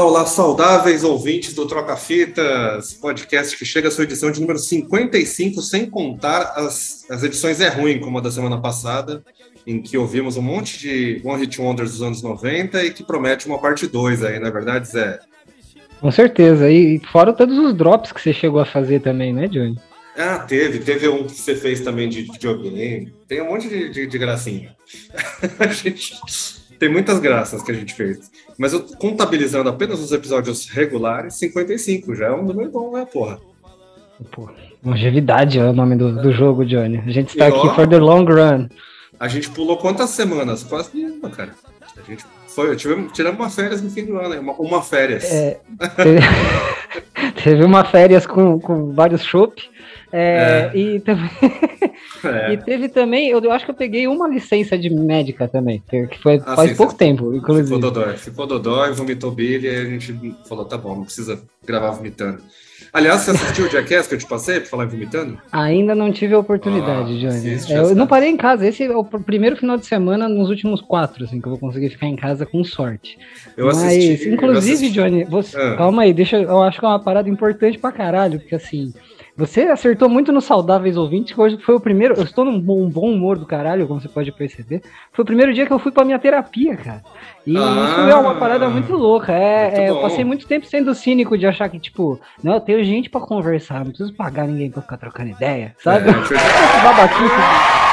Olá, olá, saudáveis ouvintes do Troca Fitas, podcast que chega à sua edição de número 55, sem contar as, as edições É Ruim, como a da semana passada, em que ouvimos um monte de One Hit Wonders dos anos 90 e que promete uma parte 2 aí, na é verdade, Zé? Com certeza, e fora todos os drops que você chegou a fazer também, né, Johnny? Ah, teve. Teve um que você fez também de videogame. Tem um monte de, de, de gracinha. a gente tem muitas graças que a gente fez. Mas eu contabilizando apenas os episódios regulares, 55 já é um número bom, né, porra? Pô, longevidade é o nome do, do jogo, Johnny. A gente está e, aqui ó, for the long run. A gente pulou quantas semanas? Quase nenhuma, cara. A gente foi, tivemos, tiramos uma férias no fim do ano, uma, uma férias. É, teve, teve, uma férias com, com vários chopp. É, é. E, também, é. e teve também, eu, eu, acho que eu peguei uma licença de médica também, que foi ah, faz sim, pouco tempo, inclusive. Ficou dodói, ficou dodói, vomitou bilha, e a gente falou, tá bom, não precisa gravar vomitando. Aliás, você assistiu o Jackass que eu te passei para falar vomitando? Ainda não tive a oportunidade, ah, Johnny. É, eu não parei em casa. Esse é o primeiro final de semana nos últimos quatro, assim, que eu vou conseguir ficar em casa com sorte. Eu Mas, assisti. Inclusive, assisti. Johnny, você, ah. calma aí, deixa. Eu acho que é uma parada importante pra caralho, porque assim. Você acertou muito nos saudáveis ouvintes, que hoje foi o primeiro. Eu estou num bom, bom humor do caralho, como você pode perceber. Foi o primeiro dia que eu fui pra minha terapia, cara. E ah, isso é uma parada muito louca. É, muito é eu passei muito tempo sendo cínico de achar que, tipo, não, eu tenho gente pra conversar, não preciso pagar ninguém pra ficar trocando ideia, sabe? É, babaquice.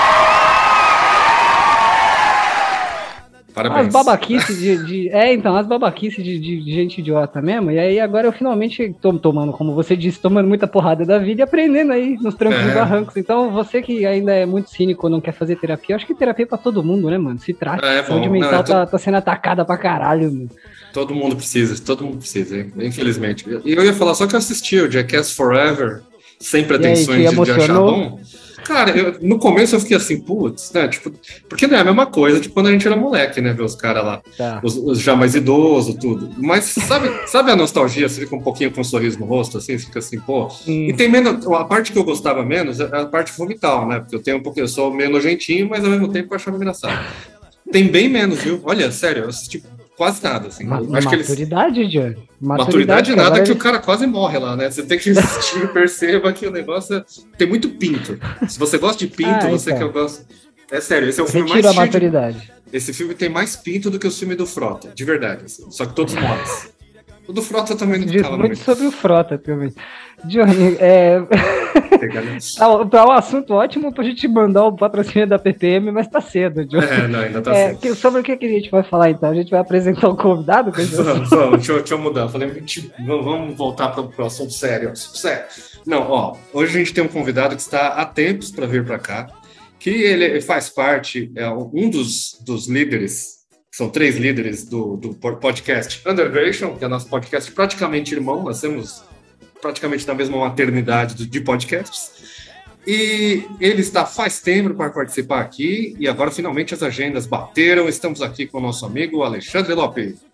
Parabéns. As babaquices de, de, É, então, as babaquices de, de, de, gente idiota mesmo. E aí agora eu finalmente tô tomando, como você disse, tomando muita porrada da vida e aprendendo aí nos trancos é. e barrancos. Então, você que ainda é muito cínico não quer fazer terapia, eu acho que terapia é pra todo mundo, né, mano? Se trata. É, saúde mental não, é tá, tá, sendo atacada pra caralho, mano. Todo mundo precisa, todo mundo precisa, infelizmente. E eu ia falar só que eu assisti o Jackass Forever, sem pretensões aí, de, de achar bom. Cara, eu, no começo eu fiquei assim, putz, né? Tipo, porque não é a mesma coisa de quando a gente era moleque, né? Ver os caras lá, tá. os, os, já mais idosos, tudo. Mas sabe, sabe a nostalgia? Você fica um pouquinho com um sorriso no rosto, assim, fica assim, pô. Hum. E tem menos. A parte que eu gostava menos é a parte vomital, né? Porque eu tenho um pouquinho, eu sou meio nojentinho, mas ao mesmo tempo eu achava engraçado. Tem bem menos, viu? Olha, sério, eu assisti quase nada, assim. Ma acho maturidade, que eles... Maturidade, maturidade nada que o cara quase morre lá, né? Você tem que assistir, perceba que o negócio é... tem muito pinto. Se você gosta de pinto, ah, você então. que eu gosto. É sério, esse é o filme mais. a maturidade. De... Esse filme tem mais pinto do que o filme do Frota, de verdade. Assim. Só que todos morrem. O do Frota também não ficava muito. sobre o Frota também. Johnny, é. tá, tá um assunto ótimo pra gente mandar o patrocínio da PPM, mas tá cedo, Johnny. É, não, ainda tá é, cedo. sobre o que, que a gente vai falar então? A gente vai apresentar o um convidado? Vamos, vamos, deixa, eu, deixa eu mudar. Falei, vamos voltar para o assunto sério. Sério. Não, ó, hoje a gente tem um convidado que está há tempos para vir para cá, que ele faz parte, é um dos, dos líderes são três líderes do, do podcast Undergration, que é nosso podcast praticamente irmão, nós temos praticamente na mesma maternidade de podcasts. E ele está faz tempo para participar aqui, e agora finalmente as agendas bateram. Estamos aqui com o nosso amigo Alexandre Lopes.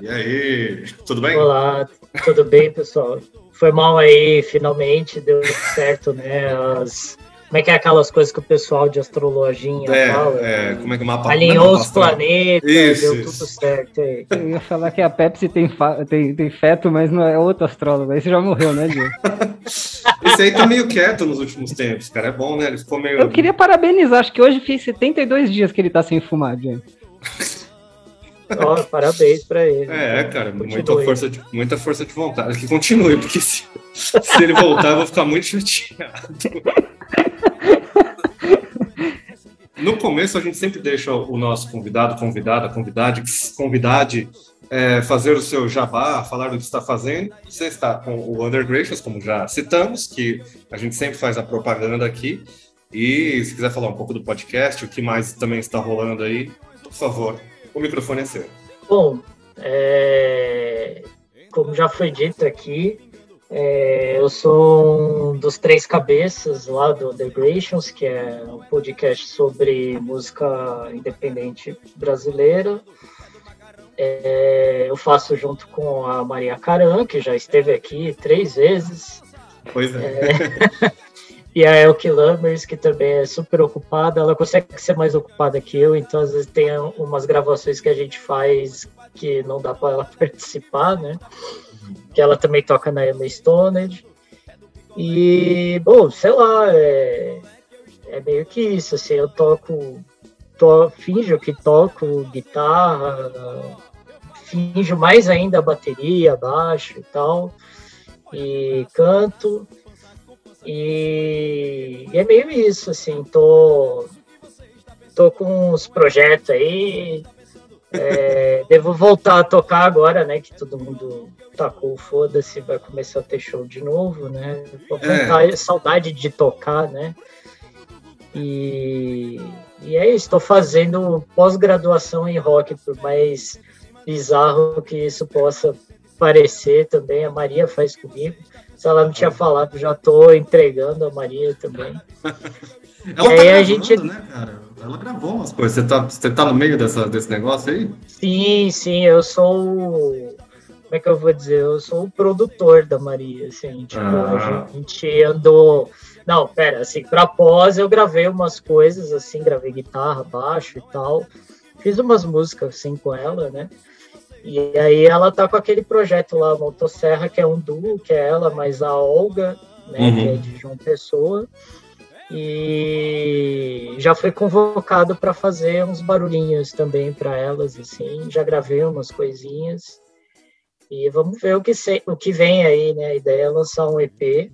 E aí, tudo bem? Olá, tudo bem, pessoal? Foi mal aí, finalmente deu certo, né? As como é que é aquelas coisas que o pessoal de astrologia é, fala? É, como é que o mapa Alinhou os planetas, isso, deu isso. tudo certo aí. Eu ia falar que a Pepsi tem, tem, tem feto, mas não é outro astrólogo. Aí você já morreu, né, Gil? Esse aí tá meio quieto nos últimos tempos, cara. É bom, né? Ele ficou meio. Eu queria parabenizar, acho que hoje fez 72 dias que ele tá sem fumar, Gil. Oh, parabéns para ele. É, cara, muita força, de, muita força de vontade. Que continue, porque se, se ele voltar, eu vou ficar muito chateado. No começo, a gente sempre deixa o nosso convidado, convidada, convidade, convidade é, fazer o seu jabá, falar do que está fazendo. Você está com o Undergracious, como já citamos, que a gente sempre faz a propaganda aqui. E se quiser falar um pouco do podcast, o que mais também está rolando aí, por favor, o microfone é seu. Bom, é... como já foi dito aqui, é, eu sou um dos três cabeças lá do The Grations, que é um podcast sobre música independente brasileira. É, eu faço junto com a Maria Caran, que já esteve aqui três vezes. Pois é. é e a Elke Lammers, que também é super ocupada. Ela consegue ser mais ocupada que eu, então às vezes tem umas gravações que a gente faz que não dá para ela participar, né? Que ela também toca na Emma Stoned. E, bom, sei lá, é, é meio que isso, assim, eu toco, to, finjo que toco guitarra, finjo mais ainda bateria, baixo e tal, e canto. E, e é meio isso, assim, tô, tô com uns projetos aí. É, devo voltar a tocar agora, né? Que todo mundo tacou foda-se, vai começar a ter show de novo, né? Vou é. saudade de tocar, né? E, e é isso, estou fazendo pós-graduação em rock, por mais bizarro que isso possa parecer também, a Maria faz comigo. Se ela não tinha falado, já estou entregando a Maria também. ela tá gravando, a gente... né, cara? Ela gravou umas coisas. Você tá, você tá no meio dessa, desse negócio aí? Sim, sim, eu sou. Como é que eu vou dizer? Eu sou o produtor da Maria, assim. Tipo, ah. a gente andou. Não, pera, assim, pra pós eu gravei umas coisas, assim, gravei guitarra, baixo e tal. Fiz umas músicas, assim, com ela, né? E aí ela tá com aquele projeto lá, Motosserra, que é um duo, que é ela, mais a Olga, né, uhum. que é de João Pessoa. E já foi convocado para fazer uns barulhinhos também para elas, assim. Já gravei umas coisinhas. E vamos ver o que, se, o que vem aí, né? A ideia é lançar um EP.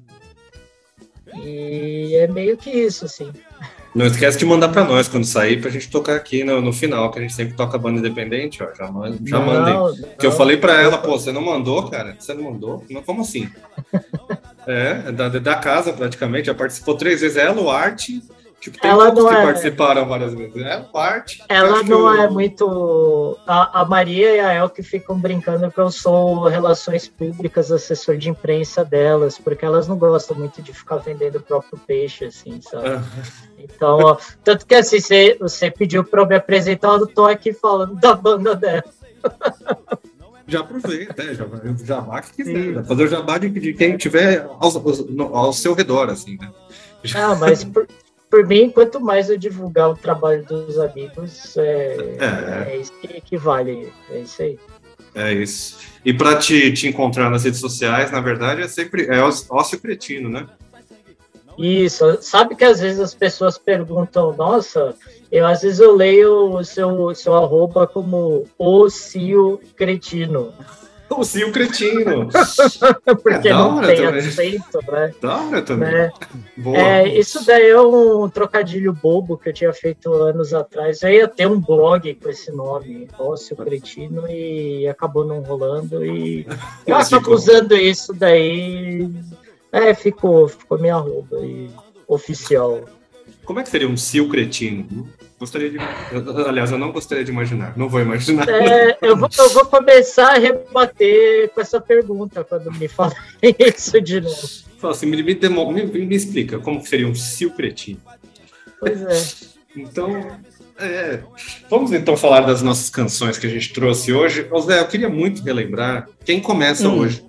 E é meio que isso, assim. Não esquece de mandar para nós quando sair pra gente tocar aqui no, no final, que a gente sempre toca banda independente, ó. Já, já não, mandei. Não, que eu falei para ela, pô, você não mandou, cara? Você não mandou? Não, como assim? é, é da, da casa praticamente, já participou três vezes. Ela, o Arte, Tipo, tem ela não que é... participaram várias vezes. É parte. Ela não eu... é muito. A, a, Maria e a El que ficam brincando que eu sou relações públicas, assessor de imprensa delas, porque elas não gostam muito de ficar vendendo o próprio peixe, assim, sabe? Ah. então, ó, tanto que assim, você, você pediu para eu me apresentar, eu tô aqui falando da banda dela. já aproveita, é, já, jabá que quiser, fazer o jabá de, de quem tiver ao, ao, seu redor, assim, né? Ah, mas por, por mim, quanto mais eu divulgar o trabalho dos amigos, é, é. é isso que, que, vale. É isso aí. É isso. E para te, te encontrar nas redes sociais, na verdade, é sempre é ócio cretino, né? Isso. Sabe que às vezes as pessoas perguntam, nossa, eu às vezes eu leio o seu, seu arroba como ocio cretino. O Cio Cretino. Porque é, não tem também. acento, né? Da hora também. Né? Boa, é, isso daí é um trocadilho bobo que eu tinha feito anos atrás. Eu ia ter um blog com esse nome, Ócio Cretino, e acabou não rolando. E eu acabo usando isso daí. É, ficou, ficou minha aí, oficial. Como é que seria um Cio Cretino? Gostaria de. Aliás, eu não gostaria de imaginar. Não vou imaginar. É, eu, vou, eu vou começar a rebater com essa pergunta quando me falam isso de novo. Fala assim, me, me, me, me explica como seria um cio cretino. Pois é. Então, é, vamos então falar das nossas canções que a gente trouxe hoje. Ô Zé, eu queria muito relembrar quem começa hum, hoje.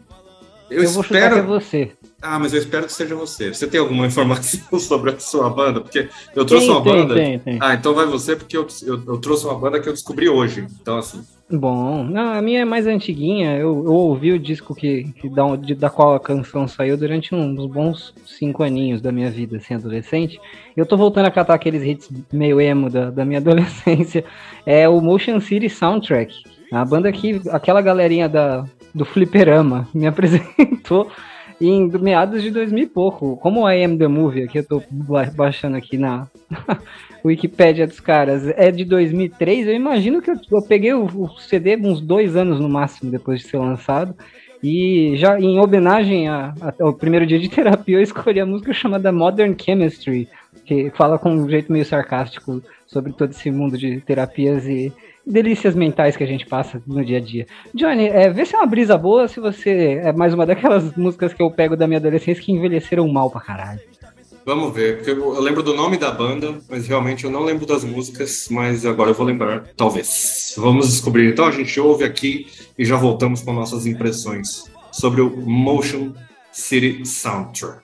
Eu, eu vou espero. Chutar que é você. Ah, mas eu espero que seja você. Você tem alguma informação sobre a sua banda? Porque eu trouxe tem, uma tem, banda. Tem, tem. Ah, então vai você, porque eu, eu, eu, trouxe uma banda que eu descobri hoje. Então, assim. Bom, não, a minha é mais antiguinha. Eu, eu ouvi o disco que, que da, de, da qual a canção saiu durante uns bons cinco aninhos da minha vida, assim, adolescente. Eu tô voltando a catar aqueles hits meio emo da, da minha adolescência. É o Motion City Soundtrack. A banda que aquela galerinha da, do Fliperama me apresentou em meados de 2000 e pouco. Como I Am The Movie, que eu tô baixando aqui na Wikipédia dos caras, é de 2003, eu imagino que eu, eu peguei o, o, CD uns dois anos no máximo depois de ser lançado. E já em homenagem a, a, ao primeiro dia de terapia, eu escolhi a música chamada Modern Chemistry, que fala com um jeito meio sarcástico sobre todo esse mundo de terapias e delícias mentais que a gente passa no dia a dia. Johnny, é, vê se é uma brisa boa se você é mais uma daquelas músicas que eu pego da minha adolescência que envelheceram mal pra caralho. Vamos ver, porque eu, eu, lembro do nome da banda, mas realmente eu não lembro das músicas, mas agora eu vou lembrar, talvez. Vamos descobrir. Então a gente ouve aqui e já voltamos com nossas impressões sobre o Motion City Soundtrack.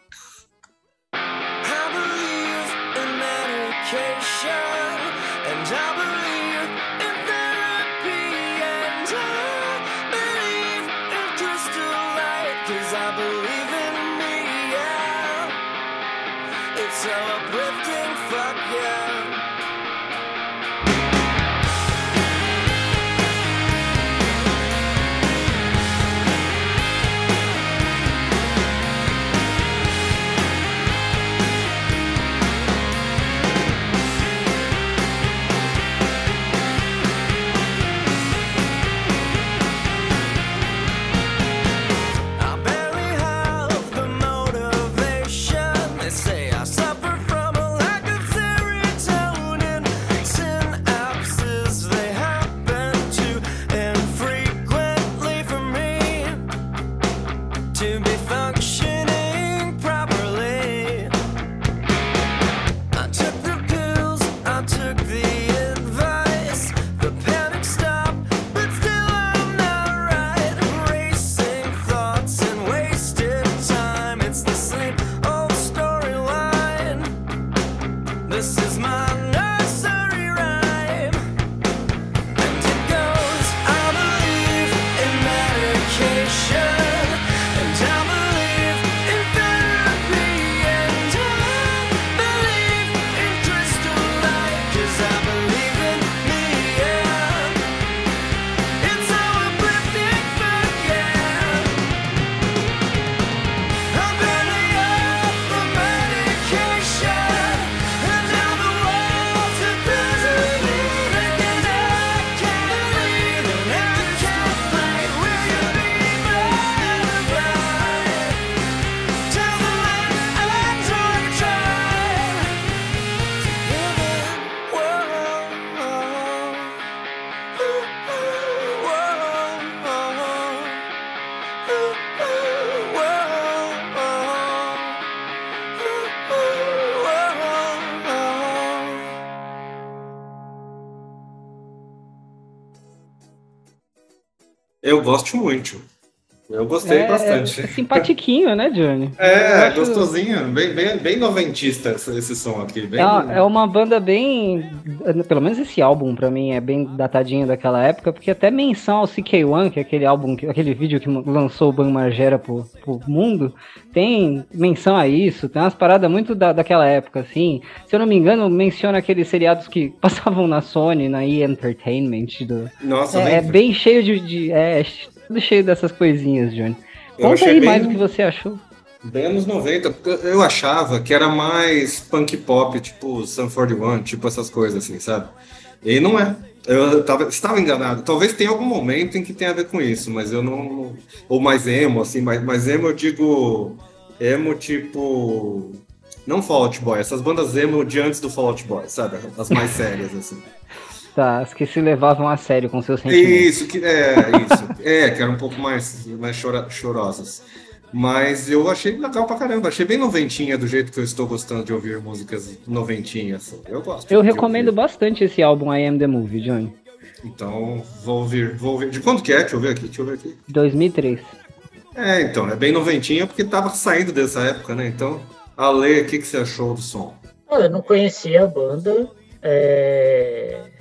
Eu gosto muito. Eu gostei é, bastante. É simpatiquinho, né, Johnny? É, acho... gostosinho. Bem, bem, bem noventista esse, som aqui. Bem... É, é, uma banda bem. Pelo menos esse álbum, pra mim, é bem datadinho daquela época, porque até menção ao CK1, que é aquele álbum, aquele vídeo que lançou o Ban Margera pro, pro mundo, tem menção a isso, tem umas paradas muito da, daquela época, assim. Se eu não me engano, menciona aqueles seriados que passavam na Sony, na E! Entertainment. Do... Nossa, é, é bem cheio de. de é, tudo cheio dessas coisinhas, Johnny. Conta aí bem, mais o que você achou. Bem anos 90, eu achava que era mais punk pop, tipo Sun 41, tipo essas coisas assim, sabe? E não é. Eu tava, estava enganado. Talvez tenha algum momento em que tenha a ver com isso, mas eu não. Ou mais emo, assim, mais, mais emo eu digo. Emo tipo. Não Fall Out Boy, essas bandas emo de antes do Fall Out Boy, sabe? As mais sérias, assim. Tá, as que se levavam a sério com seus sentimentos. Isso, que, é, isso. é, que eram um pouco mais, mais chora, chorosas. Mas eu achei legal pra caramba. Achei bem noventinha do jeito que eu estou gostando de ouvir músicas noventinhas. Eu gosto. Eu recomendo ouvir. bastante esse álbum I Am The Movie, Johnny. Então, vou ouvir, vou ouvir. De quando que é? Deixa eu ver aqui, deixa eu ver aqui. 2003. É, então, é bem noventinha porque tava saindo dessa época, né? Então, Ale, o que, que você achou do som? Olha, eu não conhecia a banda. É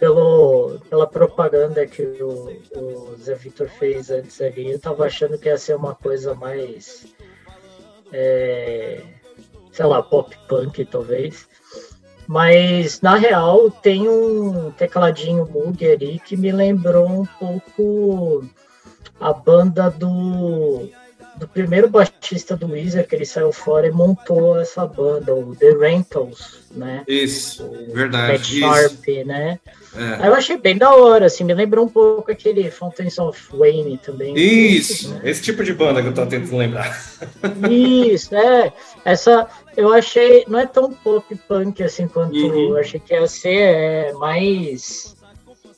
pelo, pela propaganda que o, o Zé Victor fez antes ali, eu tava achando que ia ser uma coisa mais, é, sei lá, pop punk talvez. Mas na real tem um tecladinho Moog ali que me lembrou um pouco a banda do, do primeiro baixista do Weezer, que ele saiu fora e montou essa banda, o The Rentals, né? Isso, verdade. Matt Sharp, né? É. Eu achei bem da hora, assim, me lembrou um pouco aquele Fountains of Wayne também. Isso, né? esse tipo de banda que eu tô tentando lembrar. Isso, é. Essa eu achei, não é tão pop punk assim quanto uhum. eu achei que ia ser, é mais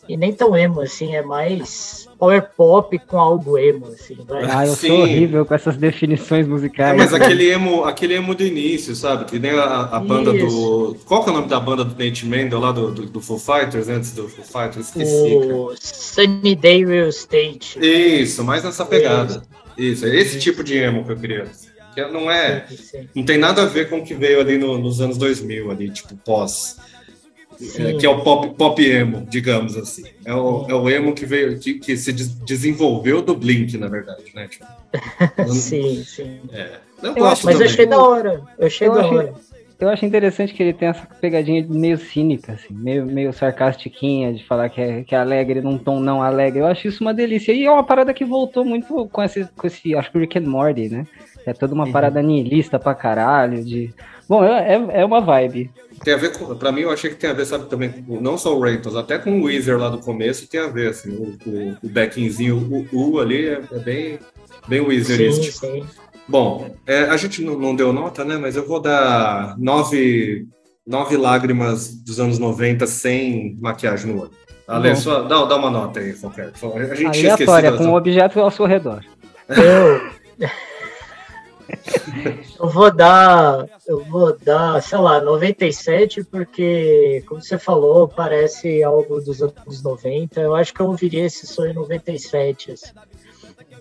e nem tão emo, assim, é mais power pop com algo emo, assim. Vai. Ah, eu Sim. sou horrível com essas definições musicais. É, mas aquele emo, aquele emo do início, sabe? Que nem a, a banda Isso. do. Qual que é o nome da banda do Nate Mendel lá do, do, do Foo Fighters, antes do Foo Fighters? Esqueci. O Sunny Day Real Estate. Isso, mais nessa pegada. Isso, é esse Isso. tipo de emo que eu queria. Que não é. Não tem nada a ver com o que veio ali no, nos anos 2000, ali, tipo, pós é, que é o pop, pop emo, digamos assim. É o, é o emo que veio, que, que se desenvolveu do Blink, na verdade, né? Tipo, sim, sim. É, eu, eu acho, mas também. eu achei da hora. Eu achei eu da achei, hora. Eu acho interessante que ele tem essa pegadinha meio cínica, assim, meio, meio sarcastiquinha, de falar que é, que é alegre num tom não alegre. Eu acho isso uma delícia. E é uma parada que voltou muito com esse, com esse acho que o Rick and Morty, né? É toda uma uhum. parada nihilista pra caralho, de... Bom, é, é, é uma vibe. Tem a ver com, pra mim, eu achei que tem a ver, sabe, também, não só o Rentals, até com o Weezer lá do começo tem a ver, assim, o, o, o backingzinho, o U ali é, é bem, bem Weezerístico. Sim, sim. Bom, é, a gente não, não, deu nota, né, mas eu vou dar nove, nove lágrimas dos anos 90 sem maquiagem no olho. Ale, só, dá, dá uma nota aí, qualquer. A gente Aleatória, com um objeto ao seu redor. Eu... eu vou dar, eu vou dar, sei lá, 97, porque, como você falou, parece algo dos anos 90. Eu acho que eu ouviria esse som em 97. Assim.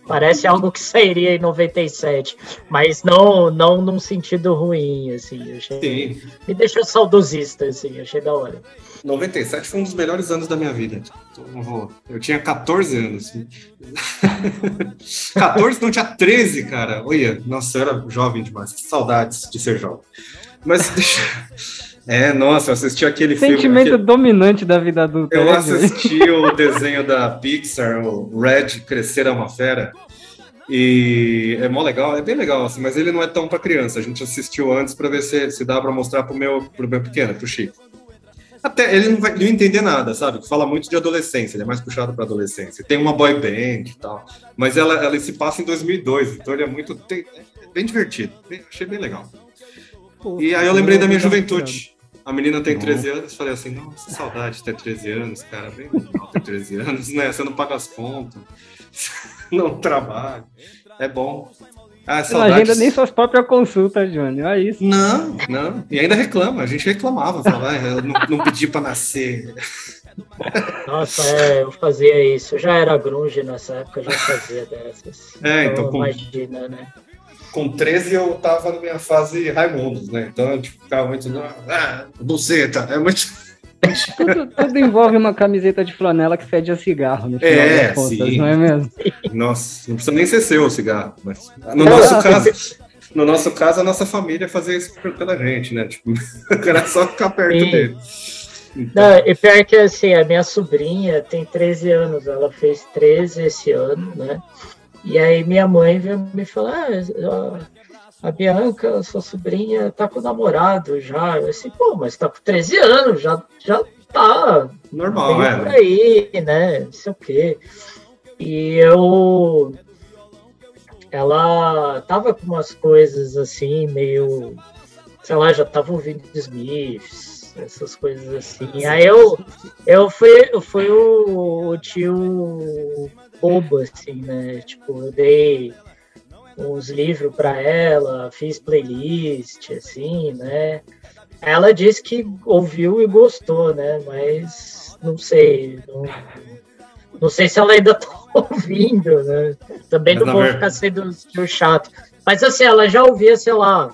Parece algo que sairia em 97, mas não, não num sentido ruim, assim. Achei, Sim. Me deixou saudosista, assim, achei da hora. 97 foi um dos melhores anos da minha vida. Eu tinha 14 anos. 14, não tinha 13, cara. Olha, nossa, eu era jovem demais. Que saudades de ser jovem. Mas deixa. É, nossa, eu assisti aquele Sentimento filme. Sentimento dominante da vida adulta. Eu né, assisti o desenho da Pixar, o Red Crescer é uma Fera. E é mó legal, é bem legal, assim, mas ele não é tão para criança. A gente assistiu antes para ver se, se dá para mostrar pro meu, pro meu pequeno, pro Chico. Até ele não vai não entender nada, sabe? Fala muito de adolescência, ele é mais puxado para adolescência. Tem uma boy band e tal, mas ela, ela se passa em 2002, então ele é muito tem, é bem divertido. Bem, achei bem legal. Pô, e aí eu lembrei da minha juventude. A menina tem 13 anos, falei assim, nossa, saudade de ter 13 anos, cara, bem legal ter 13 anos, né? Você não paga as contas, não trabalha, é bom. Ah, não agenda nem suas próprias consultas, Johnny. Olha isso. Não, não. E ainda reclama. A gente reclamava. Falava, ah, eu não, não pedi para nascer. Nossa, é, eu fazia isso. Eu já era grunge nessa época, já fazia dessas. É, então, então com, imagina, né? Com 13 eu tava na minha fase Raimundos, né? Então eu tipo, ficava muito. Ah, buceta, é muito. Tudo, tudo, envolve uma camiseta de flanela que fede a cigarro, no final é, das contas, sim. não é mesmo? Nossa, não precisa nem ser seu o cigarro, mas no nosso caso, no nosso caso, a nossa família fazia isso pela gente, né? Tipo, era só ficar perto sim. dele. Então... Não, e pior que assim, a minha sobrinha tem 13 anos, ela fez 13 esse ano, né? E aí minha mãe veio me falar, ah, a Bianca, sua sobrinha, tá com o namorado já. Eu assim, pô, mas tá com 13 anos, já, já tá. Normal, é. Por aí, né? Não sei o quê. E eu. Ela tava com umas coisas assim, meio. Sei lá, já tava ouvindo Smiths, essas coisas assim. Aí eu, eu fui, eu fui o, o tio bobo, assim, né? Tipo, eu dei uns livros para ela, fiz playlist, assim, né? Ela disse que ouviu e gostou, né? Mas não sei, não, não sei se ela ainda tá ouvindo, né? Também Mas não vou ver... ficar sendo, sendo chato. Mas assim, ela já ouvia, sei lá,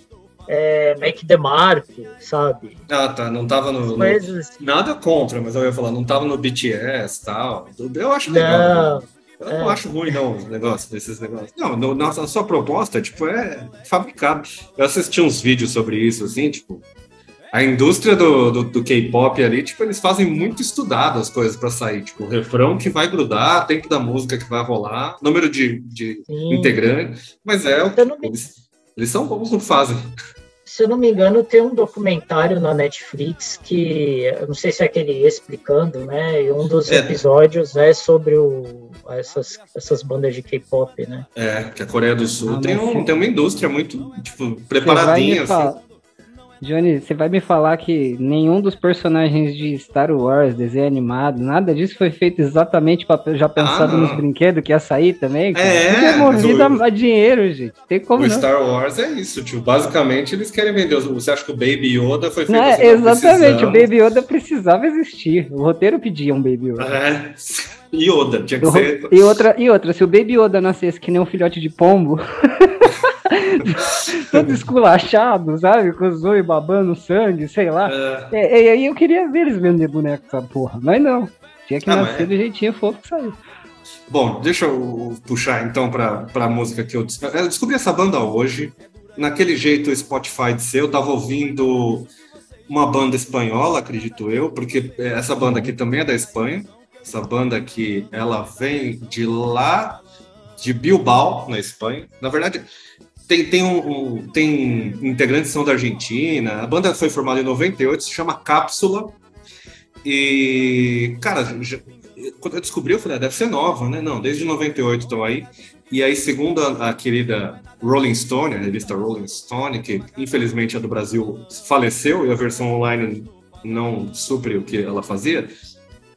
é, Mac DeMarco, sabe? Ah, tá. Não tava no. no... Assim. Nada contra, mas eu ia falar, não tava no BTS e tal. Eu acho legal. Não. Eu é. não acho ruim, não, os negócios, desses negócios. Não, no, na, sua proposta, tipo, é fabricado. Eu assisti uns vídeos sobre isso, assim, tipo, a indústria do, do, do K-pop ali, tipo, eles fazem muito estudado as coisas para sair. Tipo, o refrão que vai grudar, tempo da música que vai rolar, número de, de integrantes. Mas é o que eles, eles são bons no que fazem se eu não me engano, tem um documentário na Netflix que, eu não sei se é aquele explicando, né? E um dos é. episódios é sobre o, essas, essas bandas de K-pop, né? É, que a Coreia do Sul ah, tem, um, tem uma indústria muito, tipo, preparadinha, assim. Johnny, você vai me falar que nenhum dos personagens de Star Wars, desenho animado, nada disso foi feito exatamente pra, já pensado ah, nos brinquedos que ia sair também? Cara? É, Tudo é movido o... a dinheiro, gente. Tem como o não. Star Wars é isso, tio. Basicamente, eles querem vender. Você acha que o Baby Yoda foi feito não, assim, Exatamente, o Baby Yoda precisava existir. O roteiro pedia um Baby Yoda. É. Yoda, tinha que ser. E outra, e outra, se o Baby Yoda nascesse que nem um filhote de pombo. todo esculachado, sabe? Com os olhos babando sangue, sei lá. É. E aí eu queria ver eles vender boneco essa porra. Mas não. Tinha que ah, nascer mas... do jeitinho fofo que saiu. Bom, deixa eu puxar então pra, pra música que eu, eu descobri essa banda hoje. Naquele jeito Spotify de ser, eu tava ouvindo uma banda espanhola, acredito eu, porque essa banda aqui também é da Espanha. Essa banda aqui, ela vem de lá de Bilbao, na Espanha. Na verdade, tem, tem, um, um, tem integrantes são da Argentina. A banda foi formada em 98, se chama Cápsula. E, cara, já, quando eu descobri, eu falei, ah, deve ser nova, né? Não, desde 98 estão aí. E aí, segundo a, a, querida Rolling Stone, a revista Rolling Stone, que infelizmente a do Brasil faleceu e a versão online não supre o que ela fazia,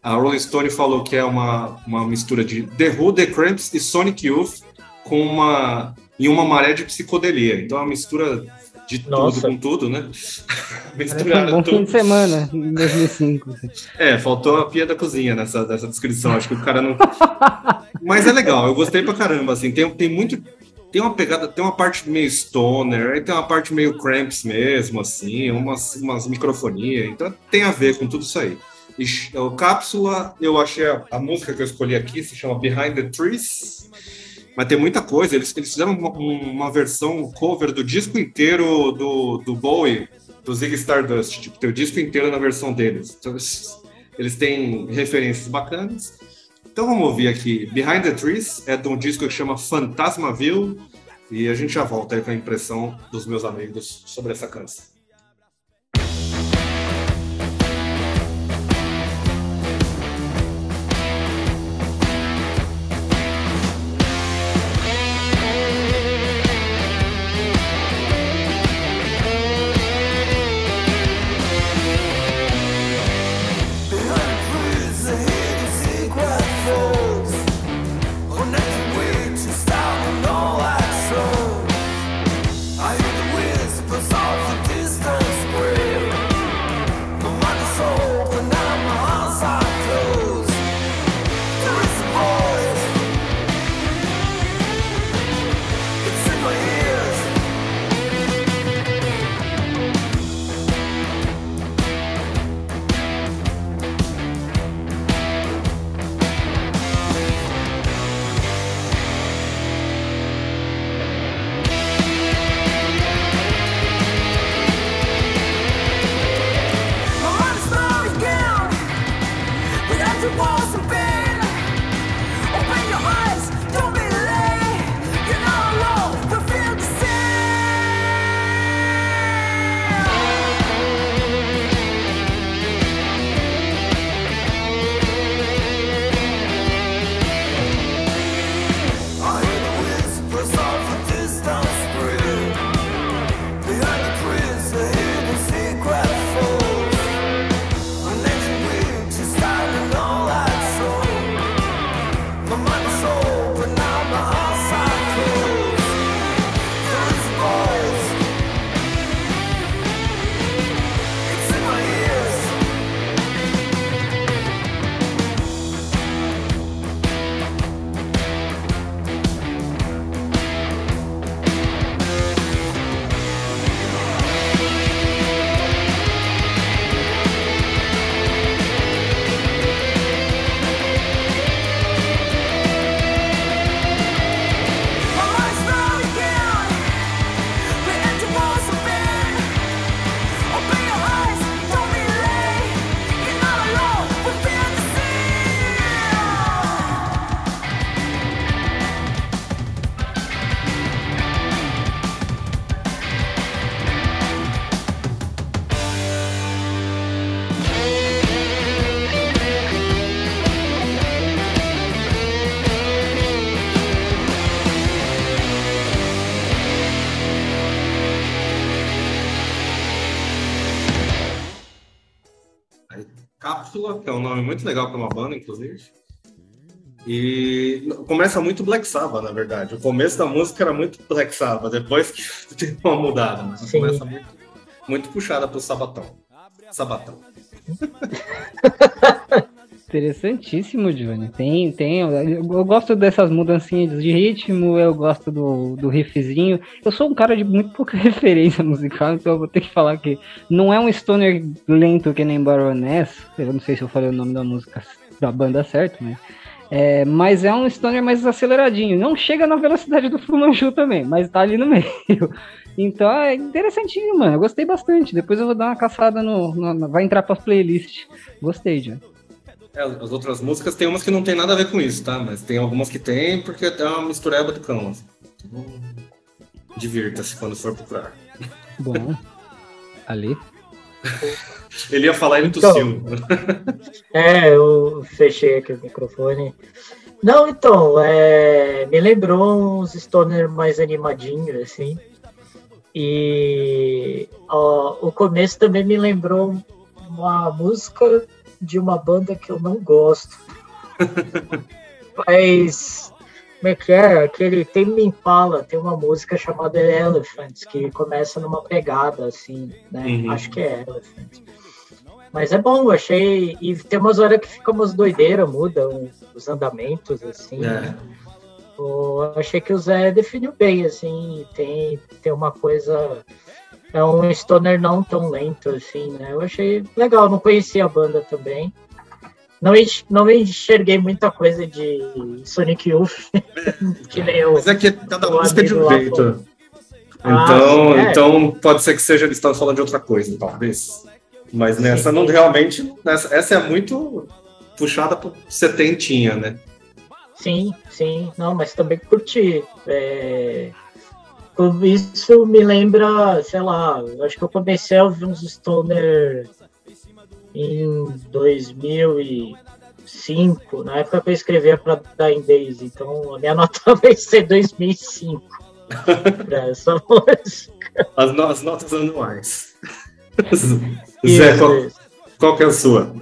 a Rolling Stone falou que é uma, uma mistura de The Who, The Cramps e Sonic Youth com uma e uma maré de psicodelia. Então é uma mistura de Nossa. tudo com tudo, né? Misturar um bom tudo. fim de semana em 2005. Assim. É, faltou a pia da cozinha nessa, nessa descrição. Acho que o cara não. Mas é legal, eu gostei pra caramba. Assim, tem, tem muito. Tem uma pegada, tem uma parte meio stoner, aí tem uma parte meio cramps mesmo, assim, umas, umas microfonia. Então tem a ver com tudo isso aí. E, o Cápsula, eu achei a, a música que eu escolhi aqui, se chama Behind the Trees mas tem muita coisa. Eles, eles fizeram uma, uma versão cover do disco inteiro do, do Bowie, do Zig Stardust. Tipo, tem o disco inteiro na versão deles. Então, eles, têm referências bacanas. Então vamos ouvir aqui. Behind the Trees é de um disco que chama Fantasmaville. E a gente já volta aí com a impressão dos meus amigos sobre essa canção. Que é um nome muito legal para uma banda, inclusive. E começa muito Black Sabbath, na verdade. O começo da música era muito Black Sabbath, depois que tem uma mudada, mas Sim. começa muito, muito puxada pro Sabatão. Sabatão. Interessantíssimo, Johnny. Tem, tem. Eu gosto dessas mudancinhas de ritmo, eu gosto do, do riffzinho. Eu sou um cara de muito pouca referência musical, então eu vou ter que falar que não é um stoner lento que nem Baroness. Eu não sei se eu falei o nome da música da banda certo, mas. É, mas é um stoner mais aceleradinho. Não chega na velocidade do Fumanchu também, mas tá ali no meio. Então é interessantinho, mano. Eu gostei bastante. Depois eu vou dar uma caçada no. no vai entrar pra playlist. Gostei, John. É, as outras músicas tem umas que não tem nada a ver com isso, tá? Mas tem algumas que tem, porque é uma mistureba do cão. Assim. Então, divirta-se quando for procurar. Bom. Ali. Ele ia falar e ele tossiu. Então, é, eu fechei aqui o microfone. Não, então, é, me lembrou uns stoner mais animadinhos, assim. E ó, o começo também me lembrou uma música de uma banda que eu não gosto. Mas como é que é? Aquele tem me Impala, tem uma música chamada Elephants, que começa numa pegada assim, né? Uhum. Acho que é Elephants. Mas é bom, achei. E tem umas horas que ficam umas doideiras, mudam os andamentos, assim. É. Eu achei que o Zé definiu bem, assim, tem, tem uma coisa é um stoner não tão lento assim, né? Eu achei legal, não conhecia a banda também. Não, não enxerguei muita coisa de Sonic Youth, que nem eu. Mas é que cada música é de um jeito. Então, ah, é. então pode ser que seja eles estão falando de outra coisa, talvez. Mas nessa sim, não realmente. Nessa, essa é muito puxada por setentinha, né? Sim, sim. Não, mas também curti. É, isso me lembra, sei lá, acho que eu comecei a ouvir uns Stoner em 2005, na época que eu escrevia para Dying Days, então a minha nota vai ser 2005 para essa música. As, no as notas anuais. Zé, qual, qual que é a sua?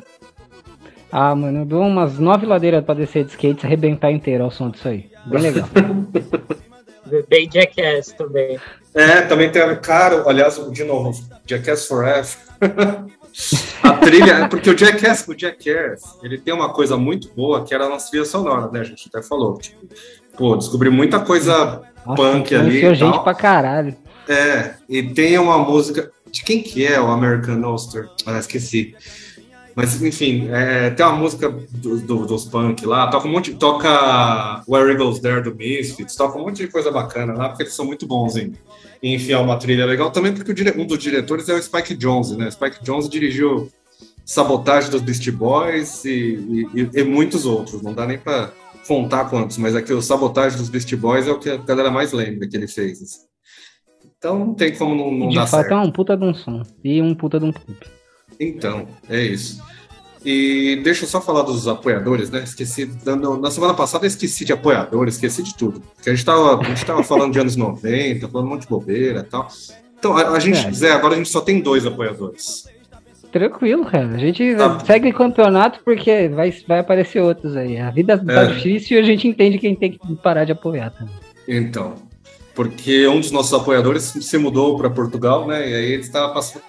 Ah, mano, eu dou umas nove ladeiras para descer de skate e arrebentar inteiro ao som disso aí. Bem legal. Bem Jackass também. É, também tem. Cara, aliás, de novo, Jackass Forever. a trilha, porque o Jackass, o Jackass, ele tem uma coisa muito boa que era a nossa trilha sonora, né? A gente até falou. Tipo, pô, descobri muita coisa nossa, punk ali. gente tal. pra caralho. É, e tem uma música. De quem que é o American Oster? Ah, esqueci. Mas, enfim, é, tem uma música do, do, dos punk lá, toca um monte, toca Where Eagles There do Misfits, toca um monte de coisa bacana lá, porque eles são muito bons em, em enfiar uma trilha legal. Também porque um dos diretores é o Spike Jonze, né? Spike Jonze dirigiu Sabotagem dos Beast Boys e, e, e muitos outros, não dá nem para contar quantos, mas aqui é o Sabotagem dos Beast Boys é o que a galera mais lembra que ele fez. Assim. Então não tem como não, não de dar fato, certo. é um puta de um som e um puta de um clipe. Então, é isso. E deixa eu só falar dos apoiadores, né? Esqueci. Na semana passada esqueci de apoiadores, esqueci de tudo. Porque a gente estava a gente tava falando de anos 90, falando um monte de bobeira e tal. Então, a, a gente, é. Zé, agora a gente só tem dois apoiadores. Tranquilo, cara. A gente tá. segue o campeonato porque vai, vai aparecer outros aí. A vida tá é. difícil e a gente entende quem tem que parar de apoiar também. Então, porque um dos nossos apoiadores se mudou para Portugal, né? E aí ele está passando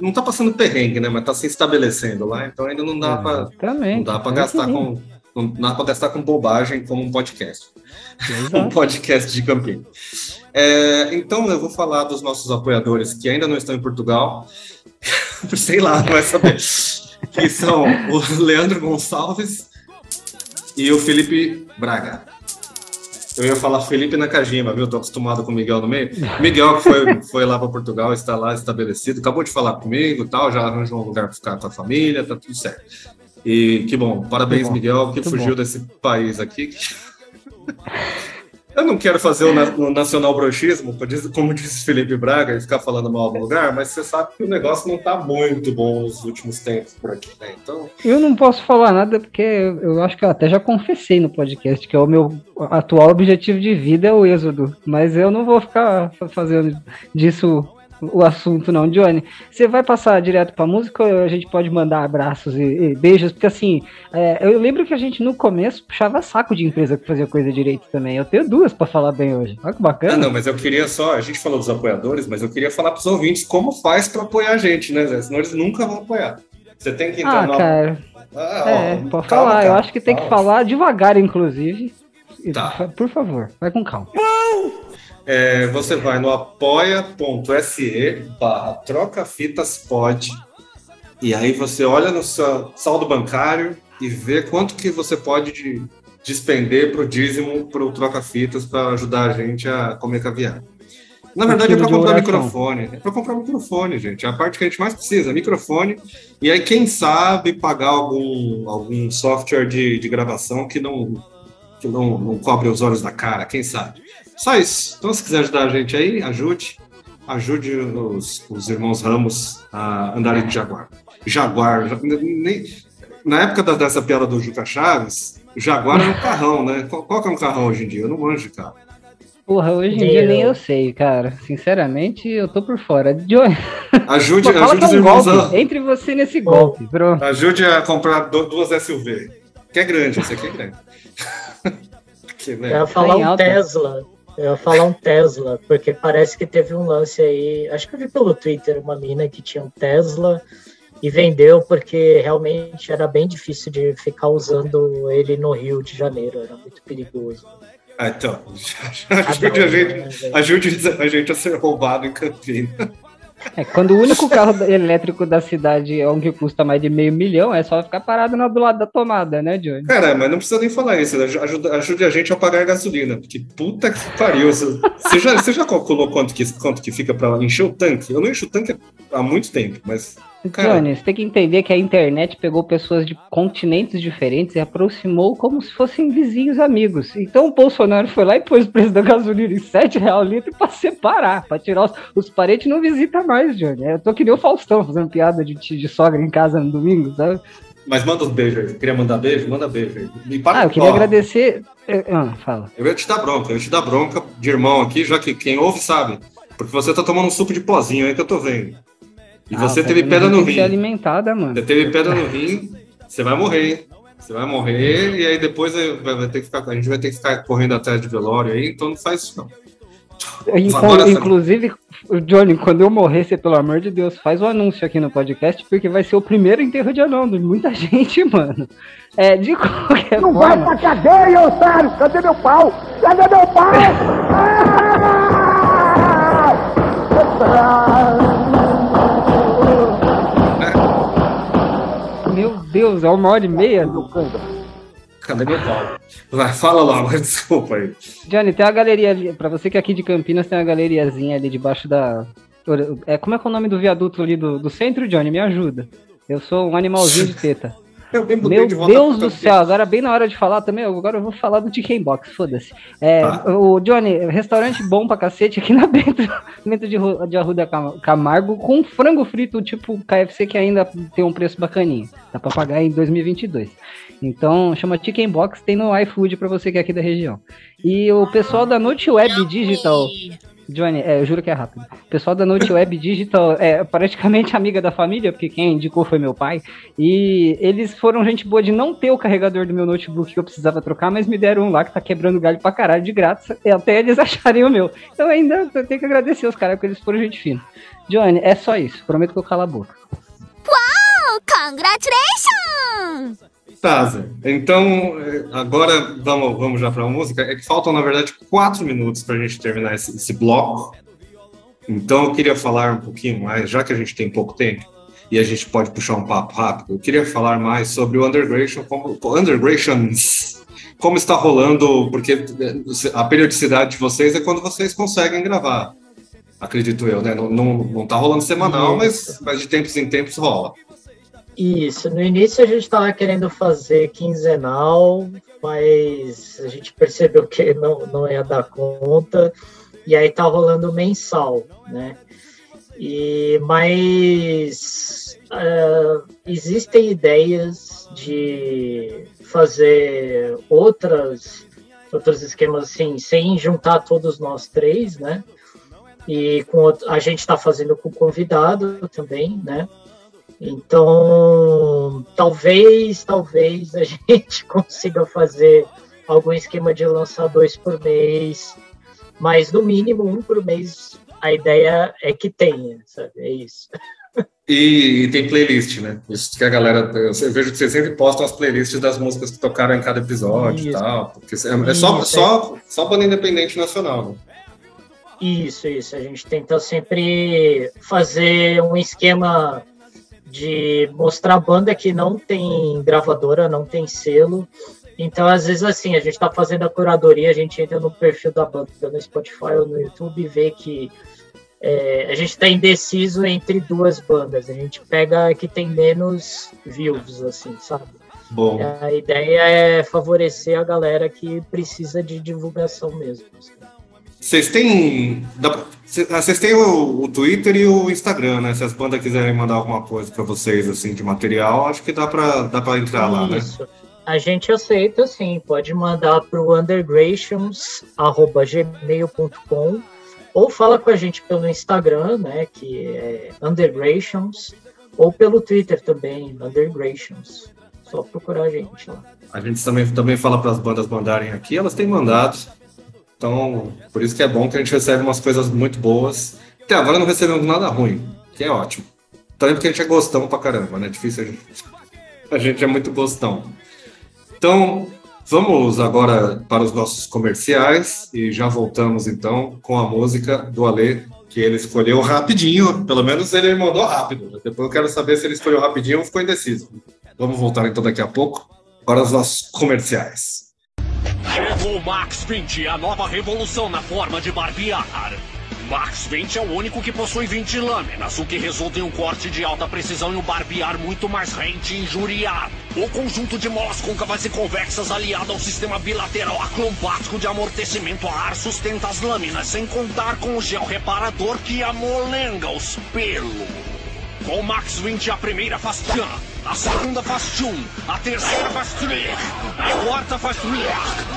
não está passando perrengue, né? Mas está se estabelecendo lá, então ainda não dá para não dá para gastar com não dá para gastar com bobagem como um podcast, um podcast de campinho. É, então eu vou falar dos nossos apoiadores que ainda não estão em Portugal, sei lá, não vai saber, que são o Leandro Gonçalves e o Felipe Braga. Eu ia falar Felipe Nakajima, viu? Tô acostumado com o Miguel no meio. Miguel que foi, foi lá para Portugal, está lá estabelecido, acabou de falar comigo tal, já arranjou um lugar para ficar com a família, tá tudo certo. E que bom, parabéns, que bom. Miguel, que Muito fugiu bom. desse país aqui. Eu não quero fazer o, nacional broxismo, como disse Felipe Braga, e ficar falando mal do lugar, mas você sabe que o negócio não está muito bom nos últimos tempos por aqui, né? Então. Eu não posso falar nada porque eu acho que eu até já confessei no podcast que é o meu atual objetivo de vida é o êxodo, mas eu não vou ficar fazendo disso o assunto, não, Johnny. Você vai passar direto pra música ou a gente pode mandar abraços e, e beijos? Porque assim, é, eu lembro que a gente no começo puxava saco de empresa que fazia coisa direito também. Eu tenho duas para falar bem hoje. Olha que bacana. Ah, não, mas eu queria só, a gente falou dos apoiadores, mas eu queria falar pros ouvintes como faz para apoiar a gente, né, Zé? Senão eles nunca vão apoiar. Você tem que entrar ah, no... cara. Ah, é, ó, pode calma, falar. Cara, eu acho que tem calma. que falar devagar, inclusive. Tá. Por favor, vai com calma. É, você vai no apoia.se barra trocafitas e aí você olha no seu saldo bancário e vê quanto que você pode de, despender para o dízimo, para o troca-fitas, para ajudar a gente a comer caviar. Na verdade, é para comprar microfone. É para comprar microfone, gente. É a parte que a gente mais precisa, microfone. E aí, quem sabe, pagar algum, algum software de, de gravação que não, que não, não cobre os olhos da cara, quem sabe. Só isso. Então, se quiser ajudar a gente aí, ajude. Ajude os, os irmãos Ramos a andarem de Jaguar. Jaguar, nem, na época da, dessa piada do Juca Chaves, Jaguar era um carrão, né? Qual, qual que é um carrão hoje em dia? Eu não manjo, cara. Porra, hoje em dia nem eu sei, cara. Sinceramente, eu tô por fora. De... Ajude, Pô, ajude os um irmãos golpe. a... Entre você nesse golpe, pronto. Ajude a comprar duas SUV. Que é grande, esse aqui é grande. Aqui, né? Eu ia falar um Tesla. Eu ia falar um Tesla, porque parece que teve um lance aí. Acho que eu vi pelo Twitter uma mina que tinha um Tesla e vendeu porque realmente era bem difícil de ficar usando ele no Rio de Janeiro, era muito perigoso. Ah, então, ajude, a gente, ajude a gente a ser roubado em Campinas. É, quando o único carro elétrico da cidade é um que custa mais de meio milhão, é só ficar parado do lado da tomada, né, Johnny? Cara, mas não precisa nem falar isso. Ajude, ajude a gente a pagar a gasolina. Porque puta que pariu. Você já, você já calculou quanto que, quanto que fica para encher o tanque? Eu não encho o tanque há muito tempo, mas Cara... Johnny, você tem que entender que a internet pegou pessoas de continentes diferentes e aproximou como se fossem vizinhos amigos. Então o Bolsonaro foi lá e pôs o preço da gasolina em 7 reais o litro pra separar, pra tirar os, os parentes não visita mais, Johnny. Eu tô que nem o Faustão fazendo piada de, de sogra em casa no domingo, sabe? Mas manda um beijo aí. Queria mandar beijo? Manda beijo aí. Me para, ah, eu queria ó, agradecer. Ah, fala. Eu ia te dar bronca, eu ia te dar bronca de irmão aqui, já que quem ouve sabe. Porque você tá tomando um suco de pozinho aí que eu tô vendo. E ah, você teve pedra no rim. alimentada, mano. Você teve pedra no rim, você vai morrer. Você vai morrer e aí depois vai ter que ficar, a gente vai ter que ficar correndo atrás de velório aí, então não faz isso não. inclusive, Johnny, quando eu morrer, você, pelo amor de Deus, faz o um anúncio aqui no podcast, porque vai ser o primeiro enterro de anão de muita gente, mano. É, de qualquer não forma... Não vai pra cadeia, otário! Cadê meu pau? Cadê meu pau? ah! Deus, é uma hora e meia. Cadê meu pau? Vai, fala logo, desculpa aí. Johnny, tem uma galeria ali, pra você que é aqui de Campinas, tem uma galeriazinha ali debaixo da. É, como é que é o nome do viaduto ali do, do centro, Johnny? Me ajuda. Eu sou um animalzinho de teta. Eu Meu de Deus do céu, agora bem na hora de falar também, agora eu vou falar do Chicken Box, foda-se. É, tá. O Johnny, restaurante bom pra cacete aqui na Bento, Bento de, de Arruda Camargo, com frango frito tipo KFC que ainda tem um preço bacaninho. Dá pra pagar em 2022. Então, chama Chicken Box, tem no iFood pra você que é aqui da região. E o pessoal da Noite Web Digital Johnny, é, eu juro que é rápido. O pessoal da Note Web Digital é praticamente amiga da família, porque quem indicou foi meu pai. E eles foram gente boa de não ter o carregador do meu notebook que eu precisava trocar, mas me deram um lá que tá quebrando galho pra caralho de grátis, até eles acharem o meu. Então ainda tenho que agradecer os caras, porque eles foram gente fina. Johnny, é só isso. Prometo que eu calo a boca. Uau! Congratulations! Então agora vamos, vamos já para a música. É que faltam, na verdade, quatro minutos para a gente terminar esse, esse, bloco. Então eu queria falar um pouquinho mais, já que a gente tem pouco tempo e a gente pode puxar um papo rápido, eu queria falar mais sobre o Undergration, como, Undergrations, como está rolando, porque a periodicidade de vocês é quando vocês conseguem gravar, acredito eu, né? Não, não, não tá rolando semanal, mas, mas de tempos em tempos rola. Isso, no início a gente estava querendo fazer quinzenal, mas a gente percebeu que não, não ia dar conta, e aí tá rolando mensal, né? E, mas uh, existem ideias de fazer outras outros esquemas assim, sem juntar todos nós três, né? e com a gente está fazendo com convidado também, né? Então, talvez, talvez a gente consiga fazer algum esquema de lançar dois por mês, mas no mínimo um por mês. A ideia é que tenha, sabe? É isso. E, e, tem playlist, né? Isso que a galera. Eu vejo que vocês sempre postam as playlists das músicas que tocaram em cada episódio isso. e tal. Porque é, é só, isso, só, é. só banda independente nacional, né? Isso, isso. A gente tenta sempre fazer um esquema de mostrar banda que não tem gravadora, não tem selo. Então, às vezes, assim, a gente está fazendo a curadoria, a gente entra no perfil da banda no Spotify ou no YouTube e vê que é, a gente está indeciso entre duas bandas. A gente pega a que tem menos views, assim, sabe? Bom. A ideia é favorecer a galera que precisa de divulgação mesmo. Assim. Vocês têm. Ah, vocês têm o, o, Twitter e o Instagram, né? Se as bandas quiserem mandar alguma coisa para vocês, assim, de material, acho que dá para dá pra entrar Isso. lá, né? A gente aceita, sim. Pode mandar para o undergrations.gmail.com ou fala com a gente pelo Instagram, né? Que é undergrations, ou pelo Twitter também, undergrations. Só procurar a gente lá. A gente também, também fala para as bandas mandarem aqui, elas têm mandado. Então, por isso que é bom que a gente recebe umas coisas muito boas. Até agora não recebemos nada ruim, que é ótimo. Também porque a gente é gostão pra caramba, né? Difícil a gente. A gente é muito gostão. Então, vamos agora para os nossos comerciais e já voltamos então com a música do Alê, que ele escolheu rapidinho. Pelo menos ele mandou rápido. Depois eu quero saber se ele escolheu rapidinho ou ficou indeciso. Vamos voltar então daqui a pouco para os nossos comerciais. Chegou o Max 20, a nova revolução na forma de barbear. Max 20 é o único que possui 20 lâminas, o que resulta em um corte de alta precisão e um barbear muito mais rente e injuriado. O conjunto de molas côncavas e convexas aliado ao sistema bilateral acrombático de amortecimento a ar sustenta as lâminas, sem contar com o gel reparador que amolenga os pelos. Com o Max 20 a primeira faz tchan, a segunda faz tchum, a terceira faz trick, a quarta faz trick,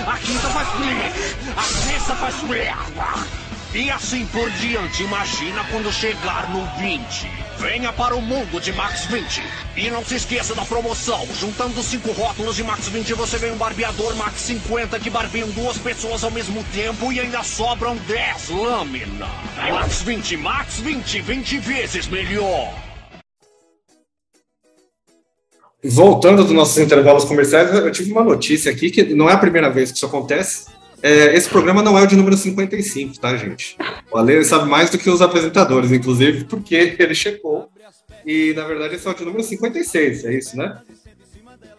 a quinta faz trick, a sexta faz trick. E assim por diante, imagina quando chegar no 20. Venha para o mundo de Max 20. E não se esqueça da promoção. Juntando cinco rótulos de Max 20, você ganha um barbeador Max 50 que barbeiam duas pessoas ao mesmo tempo e ainda sobram 10 lâminas. Max 20, Max 20, 20 vezes melhor. Voltando dos nossos intervalos comerciais, eu tive uma notícia aqui que não é a primeira vez que isso acontece. É, esse programa não é o de número 55, tá, gente? O Ale sabe mais do que os apresentadores, inclusive, porque ele checou. E, na verdade, esse é o de número 56, é isso, né?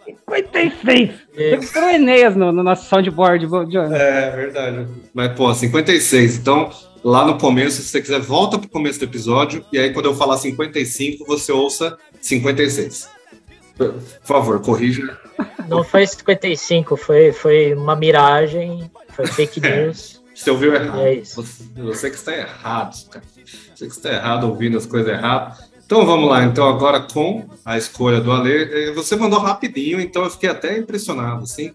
56! É. Tem o Enéas no, no nosso soundboard, John. É, verdade. Mas, pô, 56. Então, lá no começo, se você quiser, volta pro começo do episódio. E aí, quando eu falar 55, você ouça 56. Por favor, corrija. Não foi 55, foi, foi uma miragem. Foi fake news. Você ouviu errado. É isso. Você, você, que está errado, cara. Você que está errado ouvindo as coisas erradas. Então vamos lá, então agora com a escolha do Ale. Eh, você mandou rapidinho, então eu fiquei até impressionado, assim.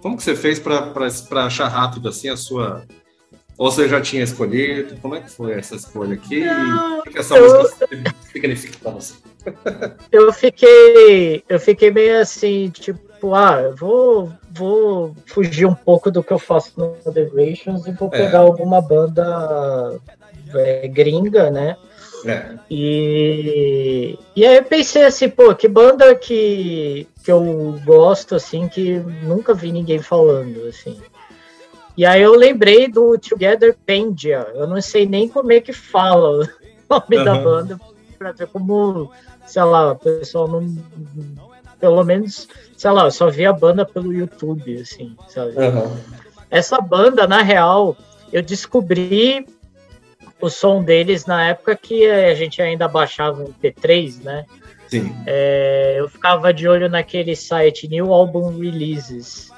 Como que você fez para achar rápido assim a sua. Ou você já tinha escolhido? Como é que foi essa escolha aqui? Não, o que essa eu... música significa para você? Eu fiquei, eu fiquei meio assim, tipo, ah, eu vou, vou fugir um pouco do que eu faço no The Nations e vou é. pegar alguma banda é, gringa, né? É. E, e aí eu pensei assim, pô, que banda que, que eu gosto, assim, que nunca vi ninguém falando, assim. E aí eu lembrei do Together Pendia. Eu não sei nem como é que fala o nome uhum. da banda, pra ver como, sei lá, o pessoal não. Pelo menos sei lá, eu só vi a banda pelo YouTube, assim, sabe? Uhum. Essa banda, na real, eu descobri o som deles na época que a gente ainda baixava o P3, né? Sim. É, eu ficava de olho naquele site New Album Releases.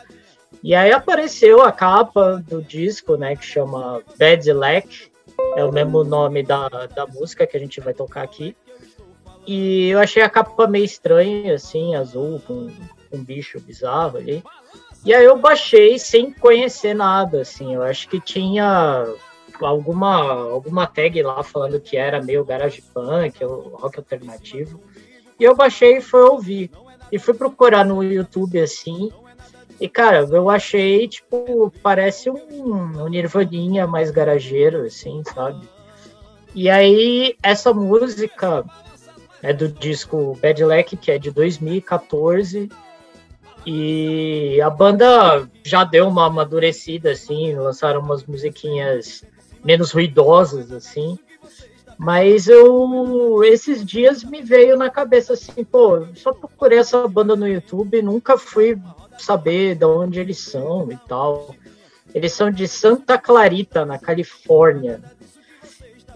E aí apareceu a capa do disco, né? Que chama Bad Luck. É o mesmo nome da, da música que a gente vai tocar aqui. E eu achei a capa meio estranha, assim, azul, com um bicho bizarro ali. E aí eu baixei sem conhecer nada, assim. Eu acho que tinha alguma, alguma tag lá falando que era meio garage punk, rock alternativo. E eu baixei e fui ouvir. E fui procurar no YouTube assim. E, cara, eu achei, tipo, parece um, um Nirvaninha mais garageiro, assim, sabe? E aí, essa música é do disco Bad Luck, que é de 2014. E a banda já deu uma amadurecida, assim, lançaram umas musiquinhas menos ruidosas, assim. Mas eu, esses dias me veio na cabeça assim, pô, só procurei essa banda no YouTube, nunca fui saber de onde eles são e tal. Eles são de Santa Clarita, na Califórnia.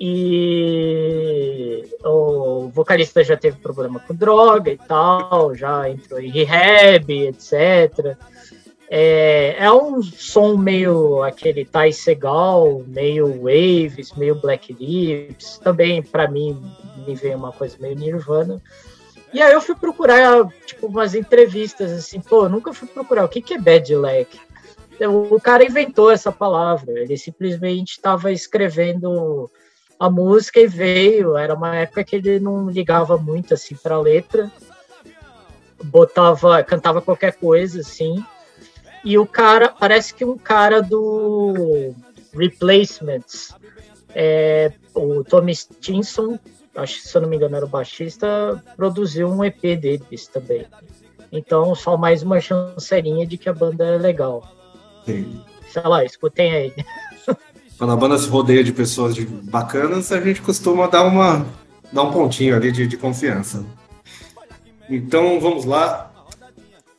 E o vocalista já teve problema com droga e tal, já entrou em rehab, etc. É, é um som meio aquele Ty Segal, meio Waves, meio Black Lips. Também, para mim, me veio uma coisa meio Nirvana. E aí eu fui procurar, tipo, umas entrevistas, assim, pô, nunca fui procurar o que, que é bad leg. O cara inventou essa palavra, ele simplesmente estava escrevendo a música e veio. Era uma época que ele não ligava muito assim para a letra, botava, cantava qualquer coisa assim. E o cara parece que um cara do Replacements, é, o Tommy Stinson, acho se eu não me engano era o baixista, produziu um EP deles também. Então, só mais uma chanceirinha de que a banda é legal. Sim. Sei lá, escutem aí. quando a banda se rodeia de pessoas de bacanas, a gente costuma dar uma dar um pontinho ali de, de confiança. Então vamos lá.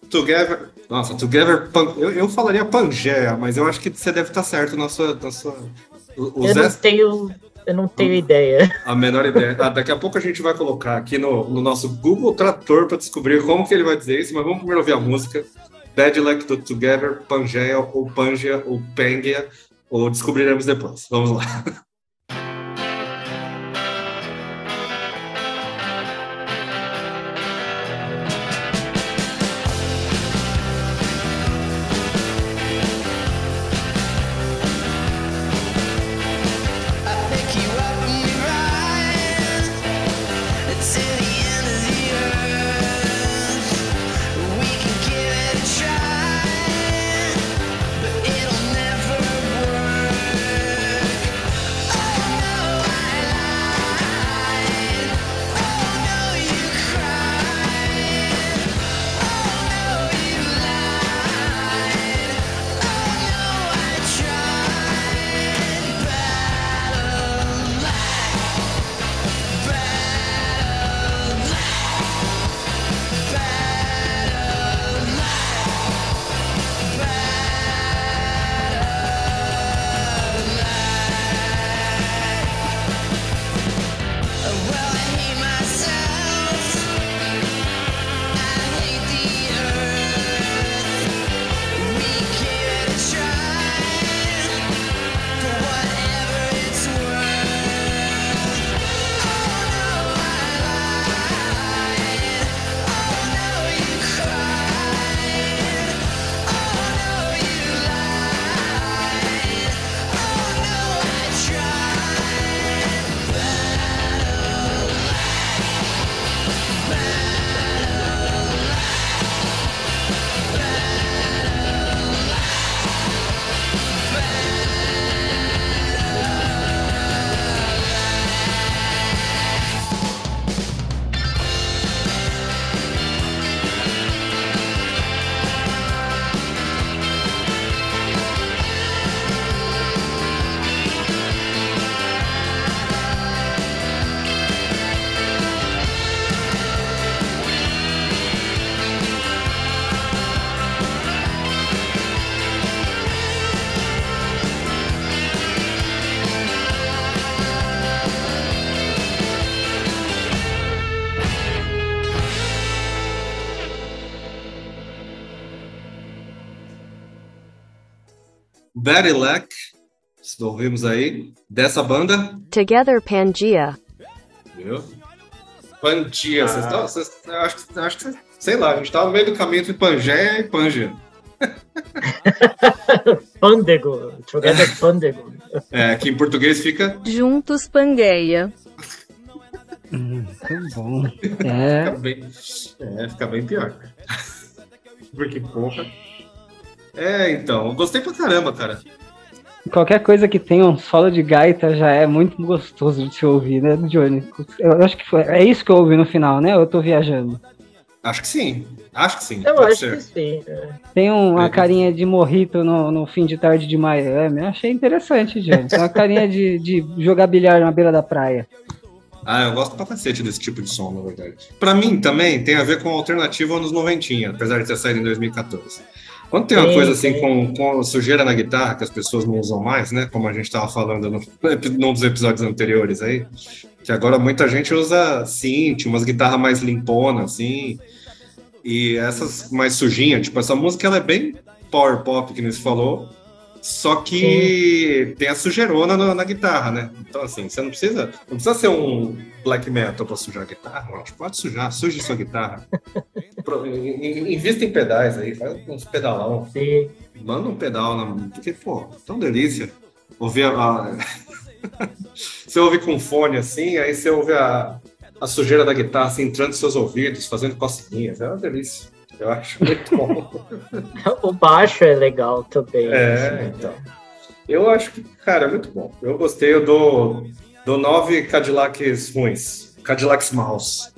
Together. Nossa, Together. Eu, eu falaria Pangea, mas eu acho que você deve estar certo na sua. Na sua o, eu, Zé... não tenho, eu não tenho ideia. A menor ideia. Ah, daqui a pouco a gente vai colocar aqui no, no nosso Google Trator para descobrir como que ele vai dizer isso, mas vamos primeiro ouvir a música. Bad Luck do Together, Pangea, ou Pangea, ou Pangia, ou descobriremos depois. Vamos lá. Very Luck, ouvimos aí, dessa banda. Together Pangea. Viu? Pangea, vocês estão. Vocês, acho, acho que, sei lá, a gente tá no meio do caminho entre Pangea e Pangea. Pândego. Together é. Pândego. É, que em português fica. Juntos Pangeia. Muito bom. É. Fica bem, é, fica bem pior. Porque, porra. É, então, gostei pra caramba, cara. Qualquer coisa que tenha um solo de gaita já é muito gostoso de se ouvir, né, Johnny? Eu acho que foi, é isso que eu ouvi no final, né? Eu tô viajando. Acho que sim. Acho que sim. Eu acho ser. que sim. É. Tem uma é. carinha de morrito no, no fim de tarde de Miami. Eu achei interessante, Johnny. Tem uma carinha de, de jogar bilhar na beira da praia. Ah, eu gosto pra cacete desse tipo de som, na verdade. Pra mim também tem a ver com a alternativa anos 90, apesar de ter saído em 2014. Quando tem uma coisa assim com, com sujeira na guitarra que as pessoas não usam mais, né? Como a gente estava falando no, num dos episódios anteriores aí, que agora muita gente usa synth, umas guitarras mais limponas, assim, e essas mais sujinhas, tipo, essa música ela é bem power pop, que você falou, só que Sim. tem a sujeirona na, na, guitarra, né? Então, assim, você não precisa. Não precisa ser um black metal pra sujar a guitarra. Gente pode sujar, suje sua guitarra. Invista em pedais aí, faz uns pedalão. Sim. Manda um pedal na. Porque, pô, tão delícia. Ouvir a. você ouve com fone assim, aí você ouve a, a sujeira da guitarra assim, entrando nos seus ouvidos, fazendo cocinhas. É uma delícia. Eu acho muito bom. o baixo é legal também. É, assim, então. Eu acho que, cara, é muito bom. Eu gostei do, do nove Cadillacs ruins. Cadillacs Mouse.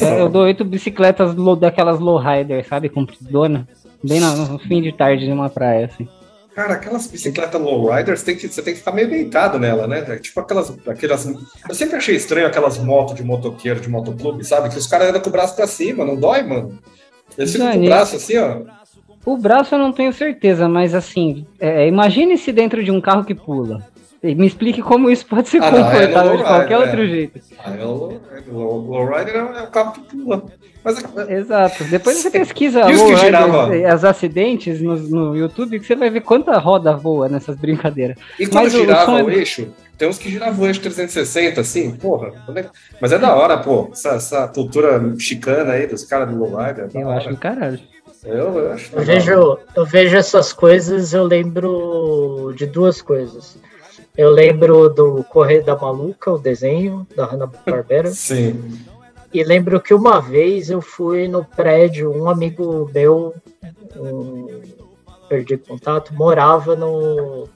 É, eu dou oito bicicletas daquelas lowrider, sabe? Compridona. Bem no, no, fim de tarde numa praia, assim. Cara, aquelas bicicletas lowriders, tem que, você tem que ficar meio deitado nela, né? É tipo aquelas, aquelas. Eu sempre achei estranho aquelas motos de motoqueiro, de motoclube, sabe? Que os caras andam com o braço pra cima, não dói, mano? Eles ficam com o braço assim, ó. O braço eu não tenho certeza, mas assim, é, imagine se dentro de um carro que pula. Me explique como isso pode ser ah, confortável é de qualquer é. outro jeito. Ah, é o lowrider é o carro que pula. Mas, é, Exato. Depois você pesquisa as acidentes no, no, YouTube que você vai ver quanta roda voa nessas brincadeiras. E quando Mas girava o, o eixo, tem uns que giravam o eixo 360, assim, porra. Mas é da hora, pô. Essa, essa cultura chicana aí dos caras do lowrider. Eu acho do caralho. Eu, eu, acho eu vejo, eu vejo essas coisas, eu lembro de duas coisas. Eu lembro do Correio da Maluca, o desenho da Hanna-Barbera. Sim. E lembro que uma vez eu fui no prédio, um amigo meu, um, perdi contato, morava no,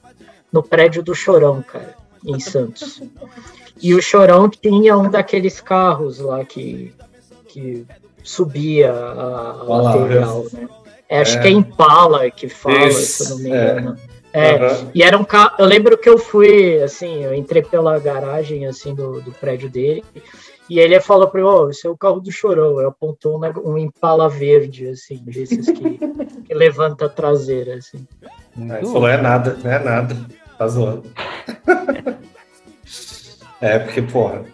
no prédio do Chorão, cara, em Santos. E o Chorão tinha um daqueles carros lá que, que subia a, a lateral, né? É, acho é. que é Impala que fala, Isso, se eu não me engano. É. É, uhum. e era um carro. Eu lembro que eu fui, assim, eu entrei pela garagem, assim, do, do prédio dele, e ele falou para mim: oh, esse é o carro do Chorão. Eu apontou um, um Impala verde, assim, desses que, que levanta a traseira, assim. Aí falou: é nada, não é nada, tá zoando. é, porque, porra.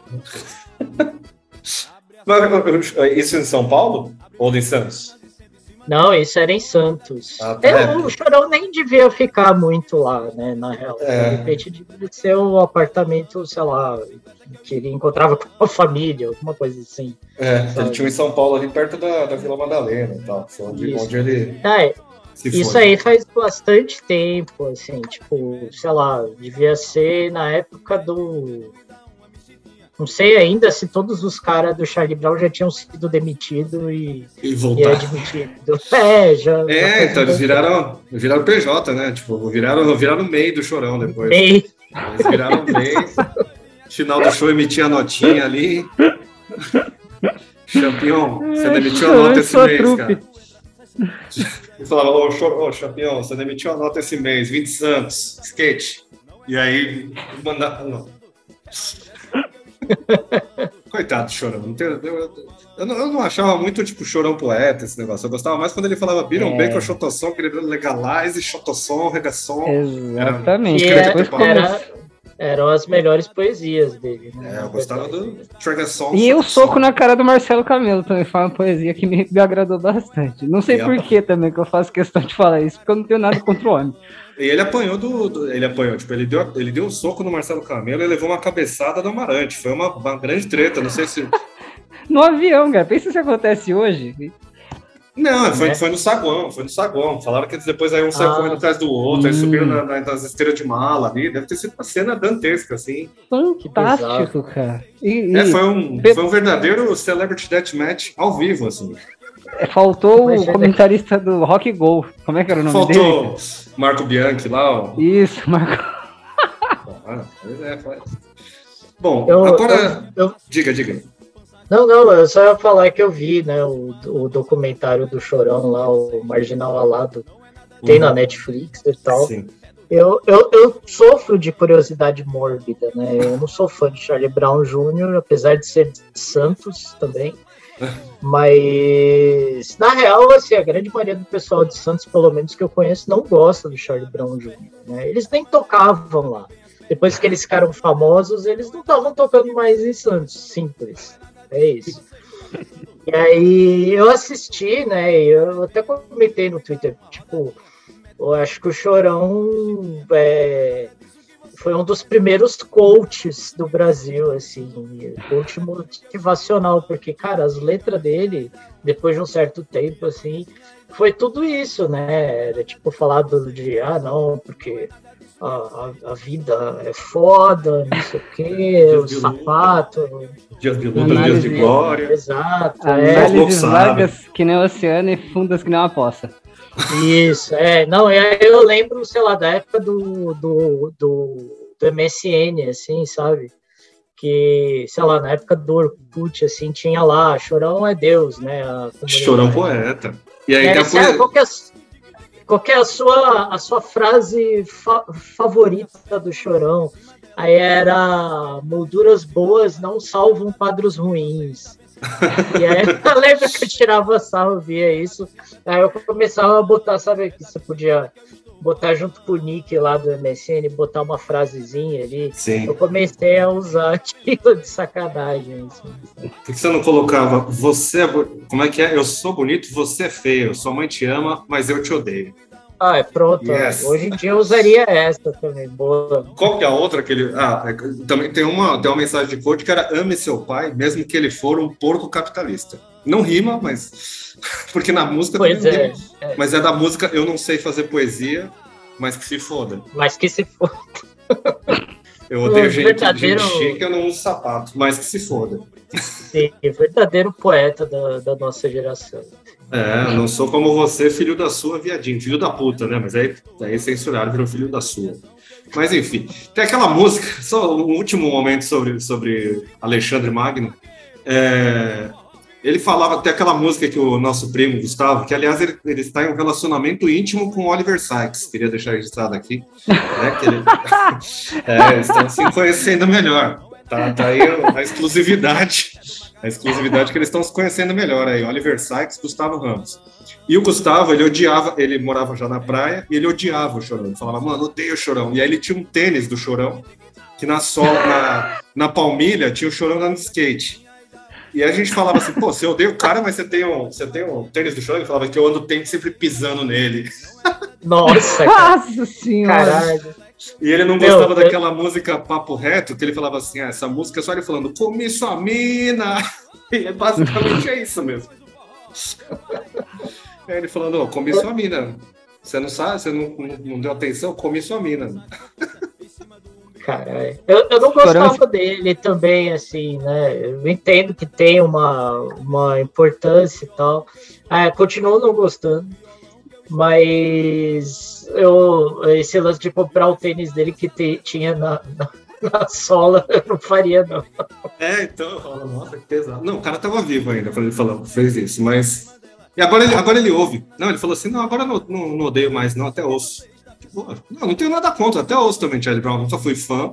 Isso em São Paulo ou em Santos? Não, isso era em Santos. Ah, tá. Eu, o Chorão nem devia ficar muito lá, né, na real. É. De repente devia ser um apartamento, sei lá, que ele encontrava com a família, alguma coisa assim. É, sabe? ele tinha em São Paulo, ali perto da, da Vila Madalena e tal, onde, onde ele... É, isso foi. aí faz bastante tempo, assim, tipo, sei lá, devia ser na época do não sei ainda se todos os caras do Charlie Brown já tinham sido demitidos e, e, e admitido. É, já. É, então eles viraram, viraram PJ, né? Tipo, viraram, viraram MEI do chorão depois. MEI. Eles viraram MEI. Final do show emitia a notinha ali. Champion, você demitiu a nota esse mês, trupe. cara. Ele falava, ô, oh, Champion, você demitiu a nota esse mês, 20 Santos, skate. E aí, mandava. Coitado do Chorão. Não tem, eu, eu, não, eu, não, achava muito, tipo, Chorão poeta esse negócio. Eu gostava mais quando ele falava Biron é. Bacon, Xotosson, legalize, Xotosson, Regaçon. Exatamente. Era, era, eram as melhores poesias dele. Né? É, eu gostava do Tregason. E o soco na cara do Marcelo Camelo também foi uma poesia que me, me agradou bastante. Não sei por que também que eu faço questão de falar isso, porque eu não tenho nada contra o homem. E ele apanhou do, do, Ele apanhou, tipo, ele deu, ele deu um soco no Marcelo Camelo e levou uma cabeçada do Amarante. Foi uma, uma grande treta, não sei se. no avião, cara. Pensa se acontece hoje. Não, foi, né? foi no saguão, foi no saguão. Falaram que eles depois aí um saiu ah, correndo atrás do outro, hum. aí subiram na, na, nas esteiras de mala ali. Deve ter sido uma cena dantesca, assim. Fantástico, cara. E, é, foi um, foi um verdadeiro Celebrity Deathmatch ao vivo, assim. É, faltou o comentarista do Rock Go. Como é que era o nome Faltou dele? Faltou Marco Bianchi lá, ó. Isso, Marco. ah, pois é, foi. Bom, eu, agora. Eu, eu... Diga, diga. Não, não, eu só ia falar que eu vi, né, o, o documentário do Chorão lá, o Marginal Alado, tem uhum. na Netflix e tal. Sim. Eu, eu, eu sofro de curiosidade mórbida, né? Eu não sou fã de Charlie Brown Jr., apesar de ser de Santos também. Mas, na real, assim, a grande maioria do pessoal de Santos, pelo menos que eu conheço, não gosta do Charlie Brown Jr. Né? Eles nem tocavam lá. Depois que eles ficaram famosos, eles não estavam tocando mais em Santos. Simples. É isso. E aí eu assisti, né? Eu até comentei no Twitter, tipo, eu acho que o Chorão é, foi um dos primeiros coaches do Brasil, assim, coach motivacional, porque, cara, as letras dele, depois de um certo tempo, assim, foi tudo isso, né? Era tipo falado de, ah, não, porque a, a, a, vida é foda, não sei o quê, o sapato. Dias de luta, dias de glória. Exato. É. Análises largas que nem o oceano e fundas que nem uma poça. Isso, é. Não, eu lembro, sei lá, da época do, do, do, do MSN, assim, sabe? que, sei lá, na época do Orkut, assim, tinha lá, Chorão é Deus, né? Chorão poeta. E aí é, depois... qual, que é, qual é a sua, a sua frase fa favorita do Chorão? Aí era molduras boas não salvam quadros ruins. e aí eu lembro que eu tirava sarro, via isso. Aí eu começava a botar, sabe que você podia botar junto com o nick lá do MSN, botar uma frasezinha ali. Sim. Eu comecei a usar aquilo de sacanagem. Assim. Por que você não colocava você é como é que é? Eu sou bonito, você é feio. Sua mãe te ama, mas eu te odeio. Ah, é pronto. Yes. Hoje em dia eu usaria essa também. Boa. Qual que é a outra que ele. Ah, é, também tem uma, tem uma mensagem de code que era ame seu pai, mesmo que ele for um porco capitalista. Não rima, mas. Porque na música pois é, é, Mas é da música Eu Não Sei Fazer Poesia, mas que se foda. Mas que se foda. Eu odeio gente, verdadeiro... gente que eu não uso sapato, mas que se foda. Sim, verdadeiro poeta da, da nossa geração. É, não sou como você, filho da sua, viadinho. Filho da puta, né? Mas aí, aí censuraram, virou filho da sua. Mas enfim, tem aquela música, só um último momento sobre, sobre Alexandre Magno. É, ele falava até aquela música que o nosso primo Gustavo, que aliás ele, ele está em um relacionamento íntimo com Oliver Sykes, queria deixar registrado aqui. Né, ele, é, estão se conhecendo melhor. Tá, tá aí a exclusividade a exclusividade que eles estão se conhecendo melhor aí. Oliver Sykes, Gustavo Ramos. E o Gustavo, ele odiava, ele morava já na praia e ele odiava o Chorão. Ele falava, mano, odeio o Chorão. E aí ele tinha um tênis do Chorão, que na sola, na, na palmilha, tinha o Chorão dando skate. E a gente falava assim, pô, você odeia o cara, mas você tem um, você tem um tênis do Chorão? Ele falava que eu ando tempo sempre pisando nele. Nossa, cara. Nossa senhora. Caralho. E ele não gostava Meu, daquela eu... música Papo Reto, que ele falava assim: ah, essa música é só ele falando, comi sua mina. E é basicamente é isso mesmo. É ele falando, oh, comi sua mina. Você não sabe, você não, não deu atenção, comi sua mina. Caralho. Eu, eu não gostava dele também, assim, né? Eu entendo que tem uma, uma importância e tal. Ah, continuo não gostando. Mas eu, esse lance de comprar o tênis dele que te, tinha na, na, na, sola, eu não faria, não. É, então falo, nossa, que pesado. Não, o cara tava vivo ainda quando ele falou, fez isso, mas. E agora ele, agora ele ouve. Não, ele falou assim: não, agora não, não, não odeio mais, não, até ouço. Tipo, não, não tenho nada contra, até ouço também, Charlie Brown, nunca fui fã.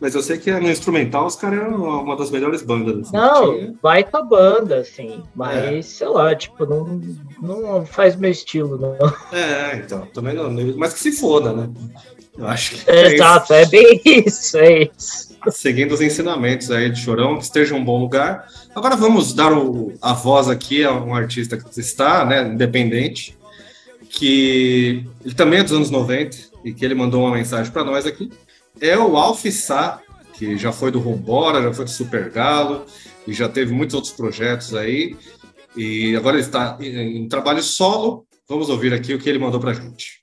Mas eu sei que no instrumental os caras eram uma das melhores bandas. Assim, não, tinha. vai com a banda, assim. Mas, é. sei lá, tipo, não, não faz meu estilo, não. É, então, também não. Mas que se foda, né? Eu acho que. É Exato, é, é bem isso, é isso. Seguindo os ensinamentos aí de Chorão, que esteja em um bom lugar. Agora vamos dar o, a voz aqui a um artista que está, né, independente, que ele também é dos anos 90 e que ele mandou uma mensagem para nós aqui é o Alf Sá, que já foi do Rombora, já foi do Super Galo e já teve muitos outros projetos aí. E agora ele está em, em trabalho solo. Vamos ouvir aqui o que ele mandou para a gente.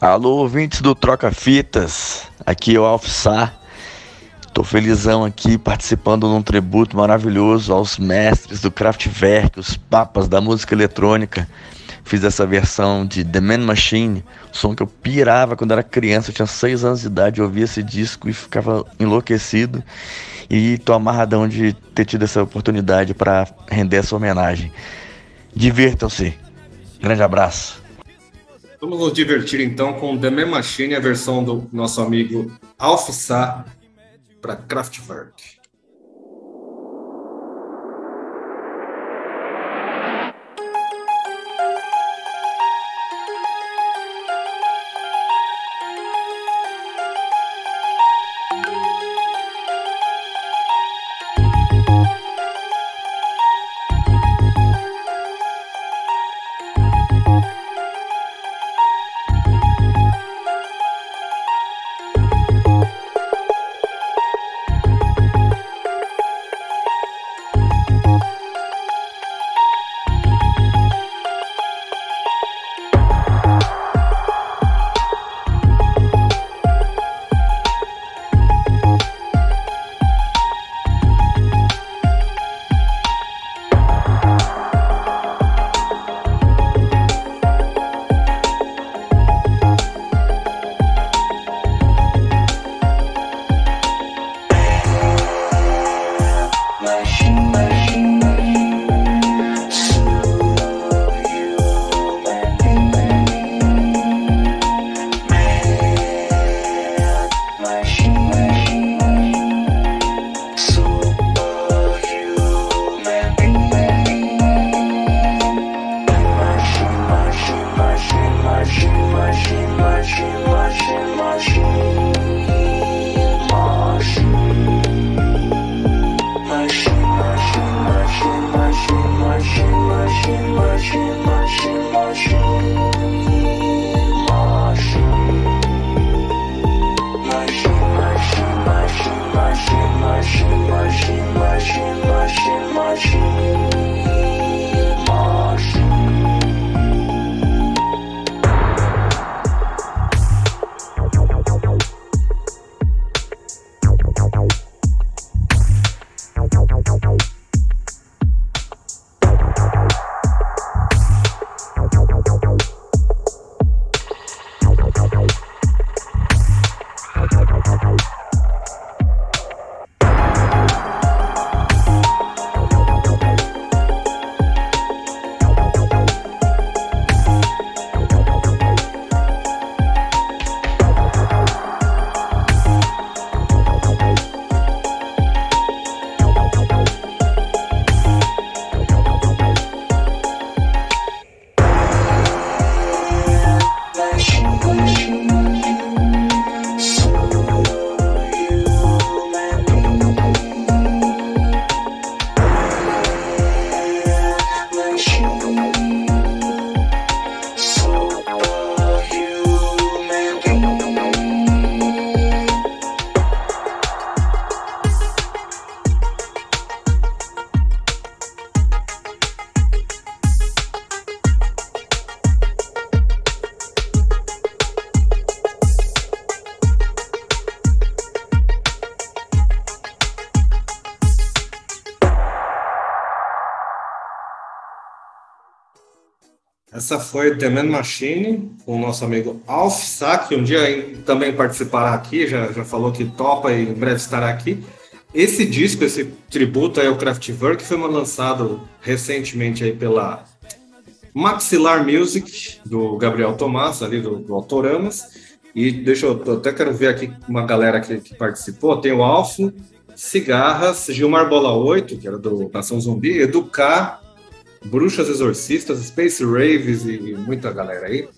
Alô, ouvintes do Troca Fitas. Aqui é o Alfsar. Tô felizão aqui participando de um tributo maravilhoso aos mestres do Kraftwerk, os papas da música eletrônica. Fiz essa versão de The Man Machine, som que eu pirava quando era criança, eu tinha 6 anos de idade, eu ouvia esse disco e ficava enlouquecido. E tô amarradão de ter tido essa oportunidade para render essa homenagem. Divirtam-se. Grande abraço. Vamos nos divertir então com The Man Machine, a versão do nosso amigo Alf Sá para Kraftwerk. Essa foi The Man Machine, com o nosso amigo Alf Sá, que um dia também participará aqui, já, já falou que topa e em breve estará aqui. Esse disco, esse tributo ao Kraftwerk, foi lançado recentemente aí pela Maxillar Music, do Gabriel Tomás, ali do, do Autoramas. E deixa eu, eu até quero ver aqui uma galera que, que participou. Tem o Alf, Cigarras, Gilmar Bola 8, que era do Nação Zumbi, Educar, Bruxas Exorcistas, Space Raves e muita galera aí.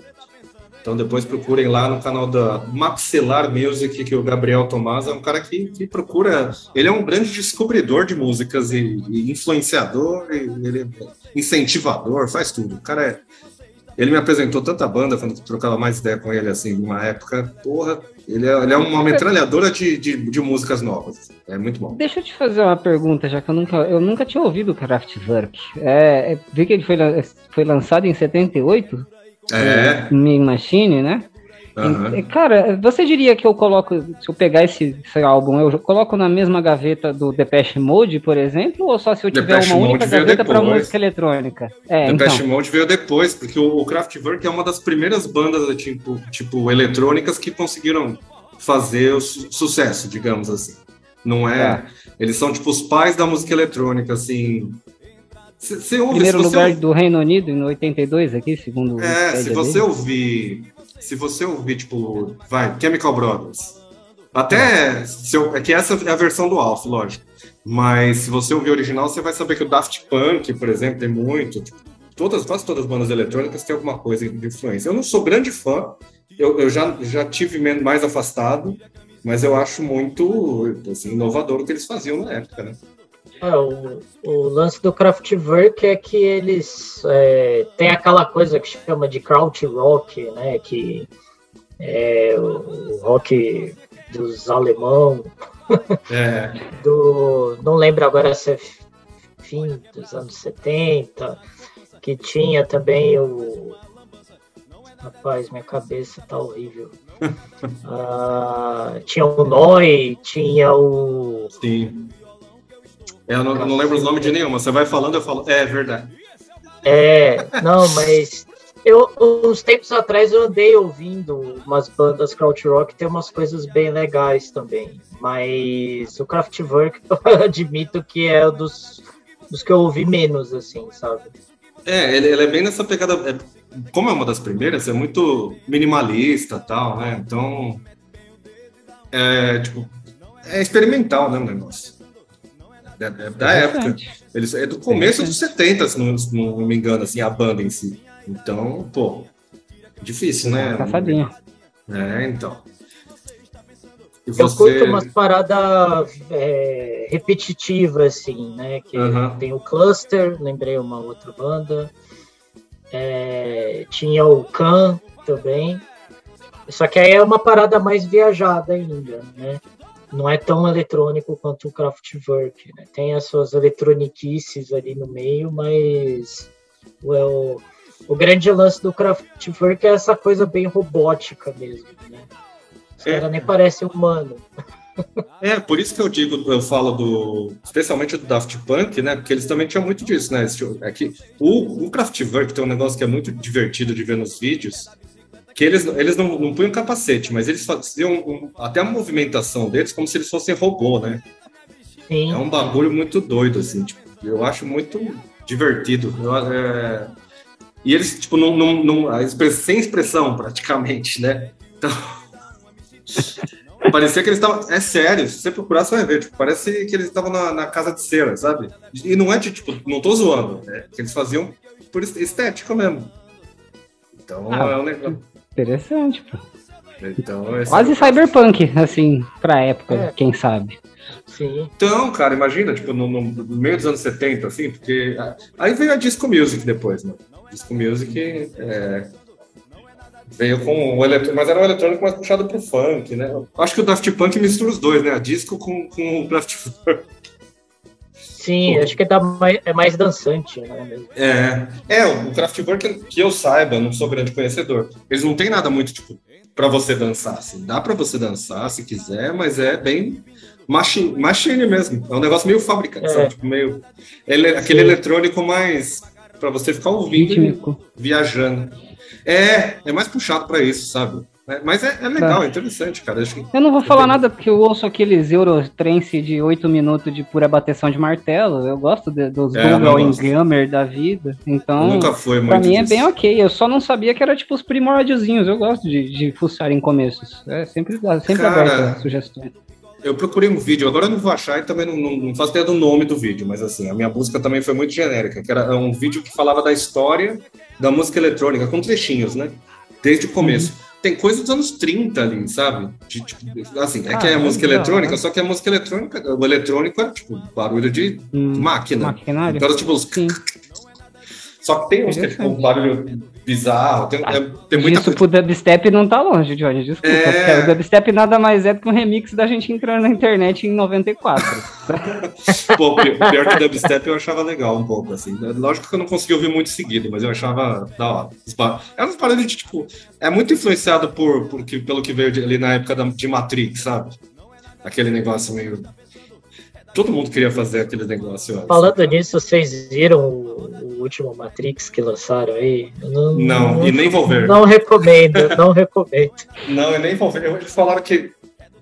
Então depois procurem lá no canal da Maxillar Music, que o Gabriel Tomás é um cara que, que procura. Ele é um grande descobridor de músicas e, e influenciador, e ele é incentivador, faz tudo. O cara é. Ele me apresentou tanta banda quando trocava mais ideia com ele, assim, numa época, porra, ele é, ele é uma metralhadora de, de, de, músicas novas. É muito bom. Deixa eu te fazer uma pergunta, já que eu nunca, eu nunca tinha ouvido o Kraftwerk. É, é, vi que ele foi, foi lançado em 78? É. Mean Machine, né? Uhum. Cara, você diria que eu coloco, se eu pegar esse, esse, álbum, eu coloco na mesma gaveta do Depeche Mode, por exemplo, ou só se eu tiver Depeche uma única gaveta para música eletrônica? É, Depeche então. Mode veio depois, porque o, Kraftwerk é uma das primeiras bandas tipo, tipo eletrônicas que conseguiram fazer o su sucesso, digamos assim. Não é? é? Eles são tipo os pais da música eletrônica, assim. Cê, ouve, Primeiro lugar ouve... do Reino Unido em 82 aqui, segundo. É, se você ouvir se você ouvir, tipo, vai, Chemical Brothers, até, se eu, é que essa é a versão do Alf, lógico, mas se você ouvir o original, você vai saber que o Daft Punk, por exemplo, tem muito, tipo, todas, quase todas as bandas eletrônicas têm alguma coisa de influência. Eu não sou grande fã, eu, eu já, já tive mais afastado, mas eu acho muito assim, inovador o que eles faziam na época, né? É, o, o, lance do Kraftwerk é que eles é, tem aquela coisa que chama de kraut rock, né? Que é o, o rock dos alemão. É. do, não lembro agora se é fim dos anos 70, que tinha também o. Rapaz, minha cabeça tá horrível. uh, tinha o Noi, tinha o. Sim eu não, não lembro os nomes de nenhuma. Você vai falando, eu falo. É, é verdade. É, não, mas eu uns tempos atrás eu andei ouvindo umas bandas krautrock, tem umas coisas bem legais também. Mas o Kraftwerk eu admito que é dos, dos que eu ouvi menos, assim, sabe? É, ele, ele é bem nessa pegada. É, como é uma das primeiras, é muito minimalista tal, né? Então. É tipo. É experimental, né, o negócio. É, é da época. Eles, é do começo dos 70, se não, se não me engano, assim, a banda em si. Então, pô, difícil, né? Safadinho. É, então. E você... Eu curto umas paradas é, repetitivas, assim, né? Que tem o Cluster, lembrei uma outra banda. É, tinha o Khan também. Só que aí é uma parada mais viajada ainda, né? Não é tão eletrônico quanto o Kraftwerk. Né? Tem as suas eletroniquices ali no meio, mas o, o grande lance do Kraftwerk é essa coisa bem robótica mesmo. Né? Os é. caras nem parecem humano. É, por isso que eu digo, eu falo do. Especialmente do Daft Punk, né? Porque eles também tinham muito disso, né? É que o, o Kraftwerk tem um negócio que é muito divertido de ver nos vídeos, que eles, eles não, não punham capacete, mas eles faziam um, até a movimentação deles como se eles fossem robô, né? Sim. É um bagulho muito doido, assim, tipo, eu acho muito divertido. Eu, é... E eles, tipo, não, não, não, sem expressão, praticamente, né? Então... Parecia que eles estavam. É sério, se você procurar, você vai ver. Tipo, parece que eles estavam na, na, casa de cera, sabe? E não é de, tipo, não tô zoando, né? Que eles faziam por estética mesmo. Então ah, é um negócio. Interessante, pô. Então, Quase cyberpunk, assim, pra época, é. quem sabe. Sim. Então, cara, imagina, tipo, no, no, meio dos anos 70, assim, porque. Aí veio a Disco Music depois, né? Disco Music é, veio com o eletrônico, mas era um eletrônico mais puxado pro funk, né? Acho que o Daft Punk mistura os dois, né? A disco com, com o Daft Punk. Sim, acho que é, mais, é mais dançante, né? É, é o Kraftwerk, que eu saiba, não sou grande conhecedor. Eles não tem nada muito, tipo, para você dançar, assim. Dá para você dançar se quiser, mas é bem machine, machine mesmo. É um negócio meio fábrica, é. sabe? Tipo, meio... Ele, aquele eletrônico mais para você ficar ouvindo viajando. É, é mais puxado para isso, sabe? É, mas é, é legal, tá. é interessante, cara. Que... Eu não vou falar nada porque eu ouço aqueles Eurotrance de 8 minutos de pura bateção de martelo. Eu gosto de, dos é, Google Gamer da vida. Então, nunca foi muito pra mim disso. é bem ok. Eu só não sabia que era tipo os primórdiozinhos. Eu gosto de, de fuçar em começos. É sempre, sempre cara, aberto sugestões. Eu procurei um vídeo, agora eu não vou achar e também não, não, não faço ideia do nome do vídeo, mas assim, a minha busca também foi muito genérica, que era um vídeo que falava da história da música eletrônica, com trechinhos, né? Desde o começo. Uhum tem coisa dos anos 30 ali, sabe? De, tipo, assim, é ah, que é a música eletrônica, só que a música eletrônica, o eletrônico é tipo barulho de hum, máquina. Maquinário? Então, tipo, os... Só que tem uns que é tipo barulho bizarro. Tem, é, tem muita Isso coisa... pro dubstep não tá longe, Johnny, desculpa. É... O dubstep nada mais é do que um remix da gente entrando na internet em 94. Pô, pior que dubstep eu achava legal um pouco, assim. Lógico que eu não consegui ouvir muito seguido, mas eu achava da hora. É umas paradas de, tipo, é muito influenciado por, por, pelo que veio ali na época da, de Matrix, sabe? Aquele negócio meio todo mundo queria fazer aquele negócio. Falando nisso, vocês viram o, o, último Matrix que lançaram aí? Não, não, não, e nem vou ver. Não recomendo, não recomendo. Não, e nem vou ver. Eles falaram que,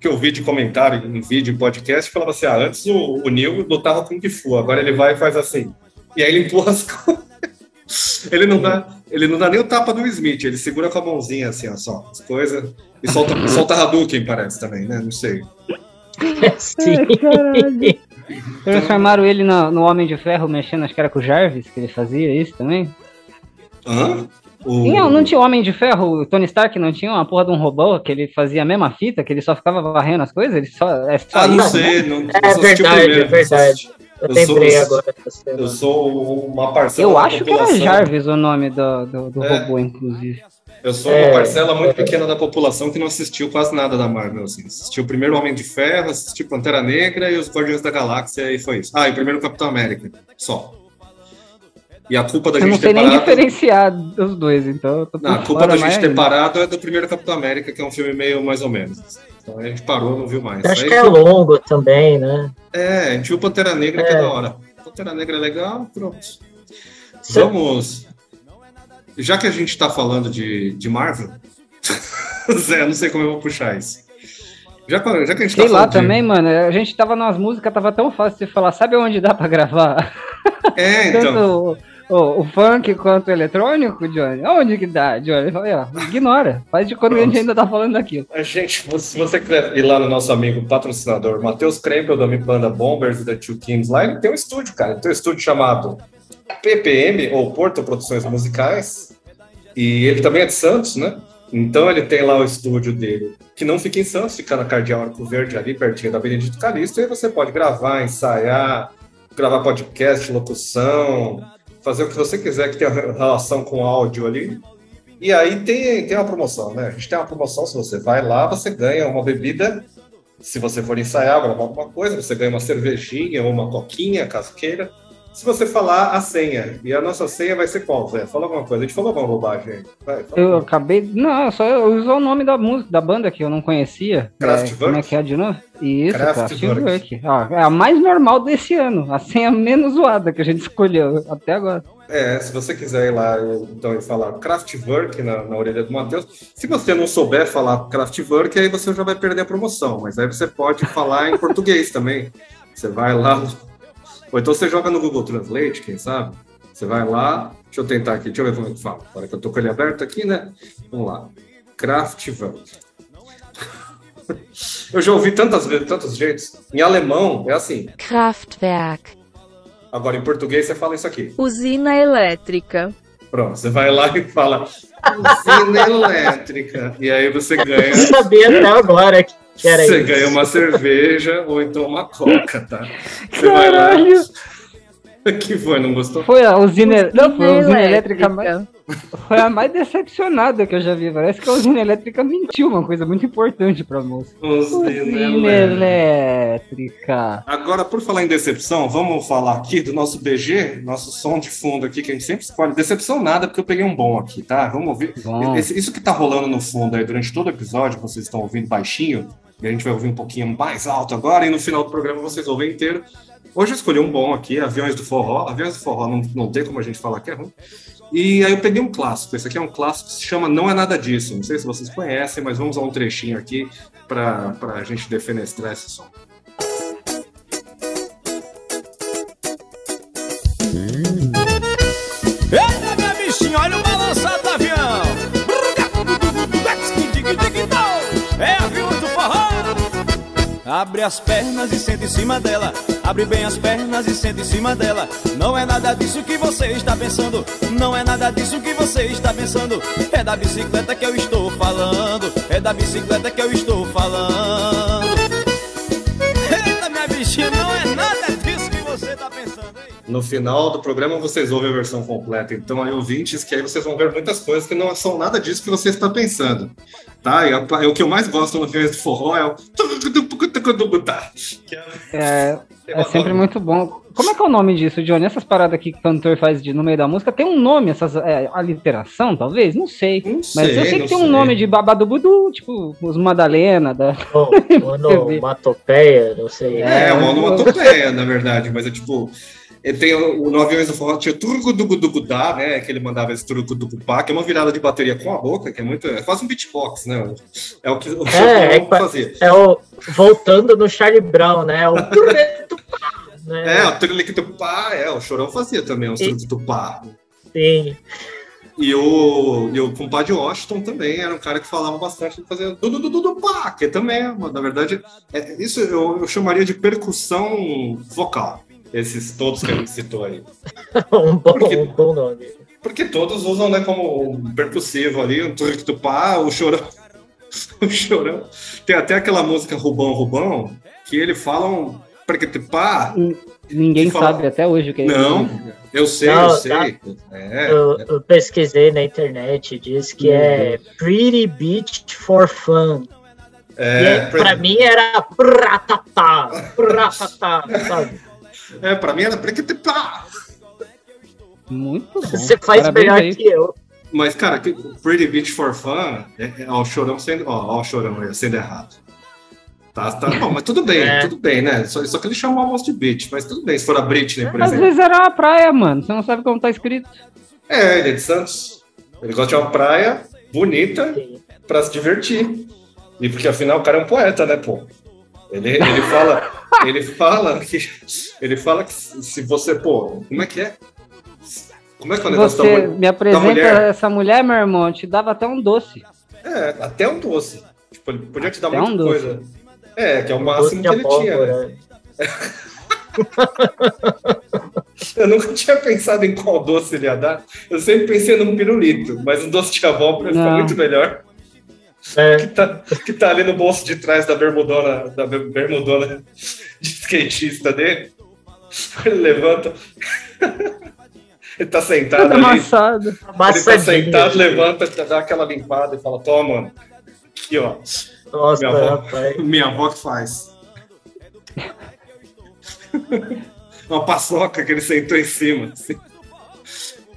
que eu vi de comentário em vídeo, em podcast, falava assim: ah, antes o, o Neil lutava com o Fu, agora ele vai e faz assim. E aí ele empurra as coisas. Ele não dá, ele não dá nem o tapa do Smith, ele segura com a mãozinha assim, ó, só, as coisas. E solta, solta Hadouken, parece também, né? Não sei. Sim. Transformaram ele no, no, Homem de Ferro mexendo, acho que era com o Jarvis, que ele fazia isso também. Hã? O... Não, não tinha o Homem de Ferro, o Tony Stark não tinha uma porra de um robô que ele fazia a mesma fita, que ele só ficava varrendo as coisas? Ele só, é só ah, não sei. Não, é verdade, é verdade. Eu, eu sou, agora. Eu sou uma parcela Eu acho que era Jarvis o nome do, do, do é. robô, inclusive. Eu sou é, uma parcela muito pequena da população que não assistiu quase nada da Marvel. Assim. Assistiu o primeiro Homem de Ferro, assistiu Pantera Negra e os Guardiões da Galáxia e foi isso. Ah, e o primeiro Capitão América. Só. E a culpa da eu gente não sei nem parado... diferenciar os dois, então. Não, a culpa da gente ter parado é do primeiro Capitão América, que é um filme meio mais ou menos. Então a gente parou, não viu mais. acho Aí, que é longo também, né? É, a gente viu Pantera Negra, é. que é da hora. Pantera Negra é legal, pronto. Vamos já que a gente está falando de, de Marvel, Zé, não sei como eu vou puxar isso. Já, já que a gente tá Sei lá de... também, mano. A gente tava nas músicas, tava tão fácil de falar. Sabe onde dá pra gravar? É, então. Tanto o, o, o, funk quanto o eletrônico, Johnny? Onde que dá, Johnny? Ó, ignora. Faz de quando Pronto. a gente ainda tá falando daquilo. A gente, se você quiser ir lá no nosso amigo patrocinador, Matheus Krempel, da Mi Banda Bombers e da Two Kings, lá ele tem um estúdio, cara. Ele tem um estúdio chamado PPM, ou Porto Produções Musicais, e ele também é de Santos, né? Então ele tem lá o estúdio dele, que não fica em Santos, fica na Cardeal Arco Verde, ali pertinho da Benedito Calixto, e você pode gravar, ensaiar, gravar podcast, locução, fazer o que você quiser que tenha relação com áudio ali. E aí tem, tem uma promoção, né? A gente tem uma promoção, se você vai lá, você ganha uma bebida. Se você for ensaiar, gravar alguma coisa, você ganha uma cervejinha ou uma coquinha, caso queira se você falar a senha. E a nossa senha vai ser qual, Zé? Fala alguma coisa. A gente falou alguma bobagem aí. Vai, eu acabei. Não, só eu usou o nome da música, da banda que eu não conhecia. Kraftwerk? É, como é que é de novo? Isso, Kraftwerk. Ah, é a mais normal desse ano. A senha menos zoada que a gente escolheu até agora. É, se você quiser ir lá então, e falar Kraftwerk na, na orelha do Matheus, se você não souber falar Kraftwerk, aí você já vai perder a promoção. Mas aí você pode falar em português também. Você vai lá ou então você joga no Google Translate, quem sabe? Você vai lá, deixa eu tentar aqui, deixa eu ver como é que fala. Agora que eu tô com ele aberto aqui, né? Vamos lá. Kraftwerk. eu já ouvi tantas vezes, tantos jeitos. Em alemão é assim. Kraftwerk. Agora em português você fala isso aqui. Usina elétrica. Pronto, você vai lá e fala usina elétrica. E aí você ganha. Eu sabia até agora que você isso. ganha uma cerveja ou então uma coca, tá? Você Caralho. vai lá. que foi? Não gostou? Foi a usina, não, foi a usina elétrica mais, foi a mais decepcionada que eu já vi. Parece que a usina elétrica mentiu uma coisa muito importante pra moça. Usina, usina elétrica. Agora, por falar em decepção, vamos falar aqui do nosso BG, nosso som de fundo aqui, que a gente sempre escolhe. Decepção nada, porque eu peguei um bom aqui, tá? Vamos ouvir. Esse, isso que tá rolando no fundo aí durante todo o episódio, vocês estão ouvindo baixinho, e a gente vai ouvir um pouquinho mais alto agora, e no final do programa vocês ouvem inteiro. Hoje eu escolhi um bom aqui, Aviões do Forró. Aviões do Forró não, não tem como a gente falar que é ruim. E aí eu peguei um clássico. Esse aqui é um clássico que se chama Não É Nada Disso. Não sei se vocês conhecem, mas vamos a um trechinho aqui para a gente defenestrar esse som. Abre as pernas e senta em cima dela Abre bem as pernas e senta em cima dela. Não é nada disso que você está pensando. Não é nada disso que você está pensando. É da bicicleta que eu estou falando. É da bicicleta que eu estou falando. Eita, minha bichinha, não é no final do programa vocês ouvem a versão completa. Então, aí, ouvintes, que aí vocês vão ver muitas coisas que não são nada disso que você está pensando. Tá? E, a, o que eu mais gosto no filme do forró é o. É, é sempre muito bom. Como é que é o nome disso, Johnny? Essas paradas aqui que o cantor faz de, no meio da música, tem um nome, essas é, aliteração, talvez? Não sei. Não Mas sei, eu sei que tem um sei. nome de babadubudu, tipo os Madalena. Da... Oh, onomatopeia, não sei. É, é uma onomatopeia, na verdade, mas é tipo. Ele tem o, no Aviões do Forró, tinha o Turco do Gudugudá, né? Que ele mandava esse Turco do Gupá, que é uma virada de bateria com a boca, que é muito. É quase um beatbox, né? É o que o é, é, fazia. É o. Voltando no Charlie Brown, né? O né? É, o Turco do Pá, é, o Chorão fazia também os Turco do Pá. Sim. E o, e o compadre Washington também era um cara que falava bastante, fazia du du du du pá, que também, na verdade, é, isso eu, eu chamaria de percussão vocal esses todos que a gente citou aí. um, bom, porque, um bom nome. Porque todos usam né, como percussivo ali, o Turictupá, o chorão. o chorão. Tem até aquela música Rubão Rubão, que ele fala um Perctupá. Ninguém fala... sabe até hoje o que é Não, isso. eu sei, Não, eu sei. Tá. É, eu, eu, pesquisei na internet, diz que é Pretty Beach for Fun. É, é, pra mim era pratatá, pratatá, sabe? É, pra mim era prequitipá. Muito bom. Você faz Parabéns melhor aí. que eu. Mas, cara, Pretty Beach for Fun, é, é, ó, o chorão sendo, ó, ó, o chorão sendo errado. Tá, tá, bom, mas tudo bem, é. tudo bem, né? Só, só que ele chamou a almoço de beach, mas tudo bem, se for a Britney, por Às exemplo. Às vezes era uma praia, mano, você não sabe como tá escrito. É, ele é de Santos. Ele gosta de uma praia bonita pra se divertir. E porque afinal o cara é um poeta, né, pô? Ele, ele fala, ele fala que ele fala que se você, pô, como é que é? Como é que é o negócio Você da, me apresenta mulher? essa mulher, meu irmão, te dava até um doce. É, até um doce. Tipo, ele podia te dar até muita um coisa. É, que é o máximo que ele tinha, né? Eu nunca tinha pensado em qual doce ele ia dar. Eu sempre pensei num pirulito, mas um doce de abóbora fica muito melhor. É. Que, tá, que tá ali no bolso de trás da bermudona, da bermudona de skatista dele. Ele levanta. Ele tá sentado ali. Amassado. Ele tá sentado, levanta, dá aquela limpada e fala: Toma, mano. Aqui, ó. Nossa, minha, avó, minha avó que faz. Uma paçoca que ele sentou em cima. Assim.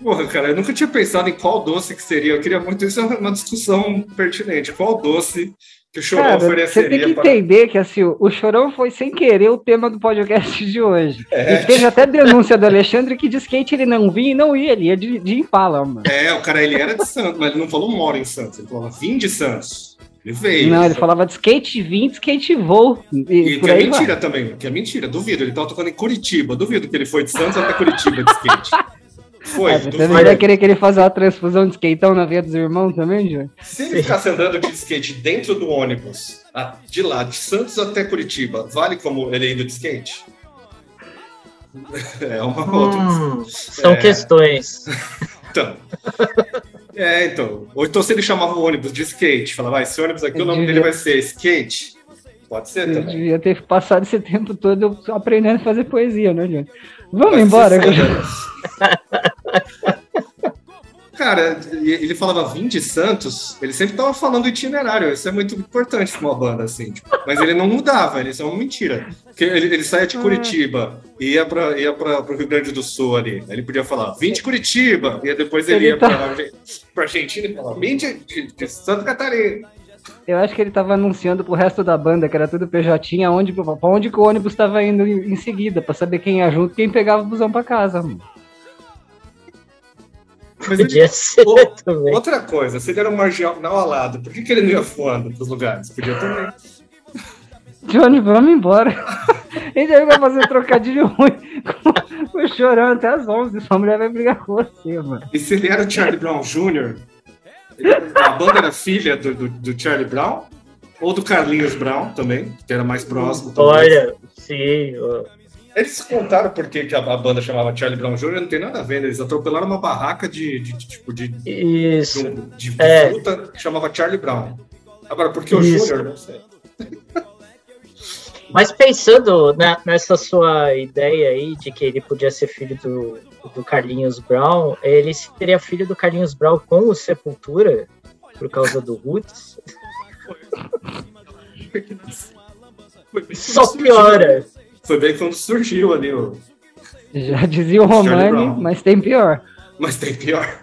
Porra, cara, eu nunca tinha pensado em qual doce que seria. Eu queria muito. Isso é uma discussão pertinente. Qual doce que o Chorão cara, ofereceria? Você tem que para... entender que assim, o Chorão foi sem querer o tema do podcast de hoje. É. E teve até denúncia do Alexandre que de skate ele não vinha e não ia, ele ia de, de Impala, mano. É, o cara ele era de Santos, mas ele não falou mora em Santos, ele falou vim de Santos. Ele veio. Não, ele falava de skate vim, de skate voo. E, e que é mentira vai. também, que é mentira, duvido. Ele tava tocando em Curitiba, duvido que ele foi de Santos até Curitiba de skate. Foi. Ah, você não vai querer que ele faça uma transfusão de skateão na via dos irmãos também, Júlio? Se ele ficasse andando de skate dentro do ônibus, de lá, de Santos até Curitiba, vale como ele indo de skate? É uma hum, outra. São é... questões. então. É, então. Ou então se ele chamava o ônibus de skate, falava, ah, esse ônibus aqui, eu o nome devia... dele vai ser skate. Pode ser eu também. Devia ter passado esse tempo todo aprendendo a fazer poesia, né, Júlio? Vamos embora. Cara, ele falava vim de Santos, ele sempre tava falando itinerário, isso é muito importante para uma banda, assim. Tipo, mas ele não mudava, isso é uma mentira. Porque ele, ele saía de ah. Curitiba e ia para ia o Rio Grande do Sul ali. Ele podia falar, vim de Curitiba, e depois ele, ele ia tá... para Argentina e falava, vim de, de, de Santa Catarina. Eu acho que ele tava anunciando pro resto da banda, que era tudo PJ, onde, pra onde que o ônibus tava indo em, seguida, pra saber quem ia junto quem pegava o busão pra casa. Mano. Mas ele, outra coisa, se ele era um marginal alado, por que, que ele não ia voando pros lugares? Podia também. Johnny, vamos embora. A gente vai fazer um trocadilho ruim com o chorão até as 11. Sua mulher vai brigar com você, mano. E se ele era o Charlie Brown Jr., a banda era filha do, do, do, Charlie Brown ou do Carlinhos Brown também, que era mais próximo. Olha, sim. Eles contaram por que, a, banda chamava Charlie Brown Jr., não tem nada a ver, né? eles atropelaram uma barraca de, de, de tipo de, Isso. de, de é. fruta que chamava Charlie Brown. Agora, por que o Júnior? Não sei. Mas pensando na, nessa sua ideia aí de que ele podia ser filho do, do Carlinhos Brown, ele seria filho do Carlinhos Brown com o Sepultura, por causa do Roots. Só piora. Foi bem quando surgiu ali o. Já dizia o Romani, mas tem pior. Mas tem pior.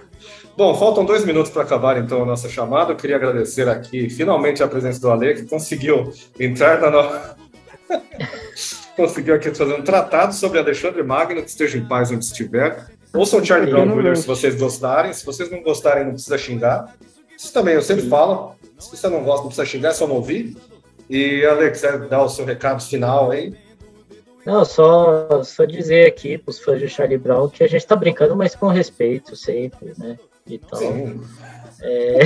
Bom, faltam dois minutos para acabar então a nossa chamada. Eu queria agradecer aqui finalmente a presença do Ale, que conseguiu entrar na nossa. conseguiu aqui fazer um tratado sobre Alexandre Magno, que esteja em paz onde estiver. Ouçam Charlie Brown Jr. se vocês gostarem. Se vocês não gostarem, não precisa xingar. Isso também eu sempre falo. Se você não gosta, não precisa xingar, é só não ouvir. E, Alex, quiser dar o seu recado final aí? Não, só, só dizer aqui para os fãs de Charlie Brown que a gente está brincando, mas com respeito sempre, né? E tal. Sim. É...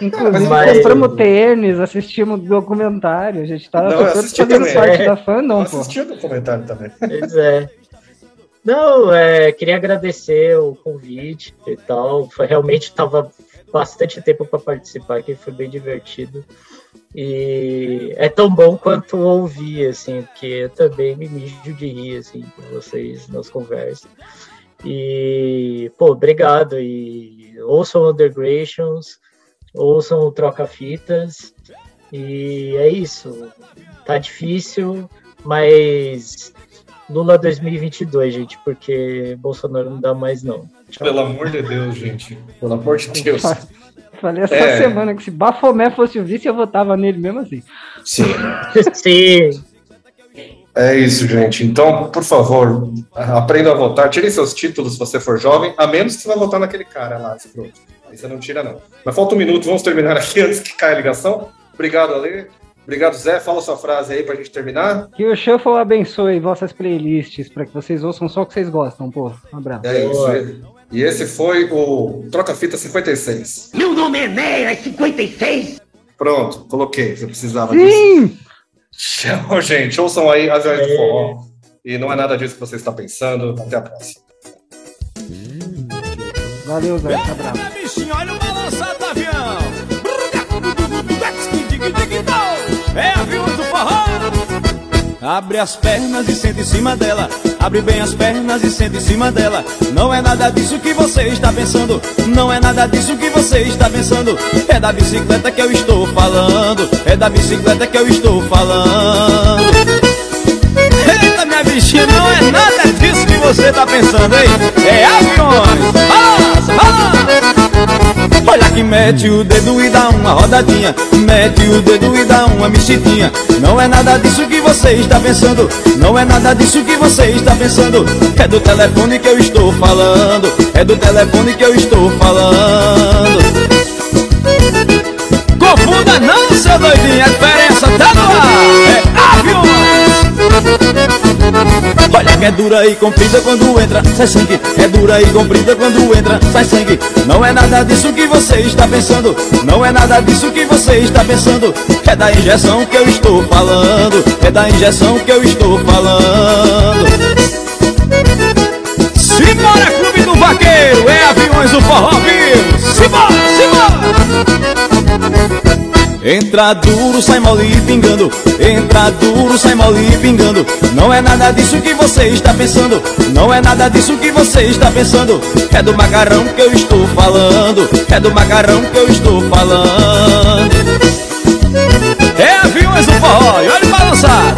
Inclusive, mas... compramos tênis, assistimos documentário, a gente tá fazendo parte é. da fã, não, pô. Assisti o documentário também. Pois é. Não, é, queria agradecer o convite e tal. Foi, realmente estava bastante tempo para participar aqui, foi bem divertido. E é tão bom quanto ouvir, assim, porque eu também me mijo de rir, assim, com vocês nas conversas. E, pô, obrigado. E ouçam Undergrations, ouçam o Troca Fitas. E é isso. Tá difícil, mas Lula 2022, gente, porque Bolsonaro não dá mais, não. Tchau. Pelo amor de Deus, gente. Pelo amor de Deus. Falei essa é... semana que se Bafomé fosse o vice, eu votava nele mesmo assim. Sim. Sim. É isso, gente. Então, por favor, aprenda a votar. Tire seus títulos se você for jovem, a menos que você vai votar naquele cara lá, pronto. Aí você não tira, não. Mas falta um minuto, vamos terminar aqui antes que caia a ligação. Obrigado, Ale. Obrigado, Zé. Fala sua frase aí pra gente terminar. Que o Shuffle abençoe vossas playlists para que vocês ouçam só o que vocês gostam, pô. Um abraço. É isso. E esse foi o Troca Fita 56. Meu nome é Neia 56. Pronto, coloquei. Você precisava Sim! disso. Tchau, gente. Ouçam aí as Aviões do Forró. E não é nada disso que você está pensando. Até a próxima. Valeu, Zé. Abraço. Olha o balançado do avião. É avião do forró. Abre as pernas e senta em cima dela. Abre bem as pernas e senta em cima dela. Não é nada disso que você está pensando. Não é nada disso que você está pensando. É da bicicleta que eu estou falando. É da bicicleta que eu estou falando. Eita, minha bichinha, não é nada disso que você está pensando, hein? É aviões. Balança, balança. Olha que mete o dedo e dá uma rodadinha. Mete o dedo e dá uma mexidinha. Não é nada disso que você está pensando. Não é nada disso que você está pensando. É do telefone que eu estou falando. É do telefone que eu estou falando. Confunda não, seu doidinho. A diferença tá no ar. É Olha que é dura e comprida quando entra, sai sangue. É dura e comprida quando entra, sai sangue. Não é nada disso que você está pensando. Não é nada disso que você está pensando. É da injeção que eu estou falando. É da injeção que eu estou falando. Simbora, Clube do Vaqueiro! É aviões do forró vivo! Simbora, simbora! Entra duro, sai mole e pingando Entra duro, sai mole e pingando Não é nada disso que você está pensando Não é nada disso que você está pensando É do macarrão que eu estou falando É do macarrão que eu estou falando É aviões do forró, e olha balançar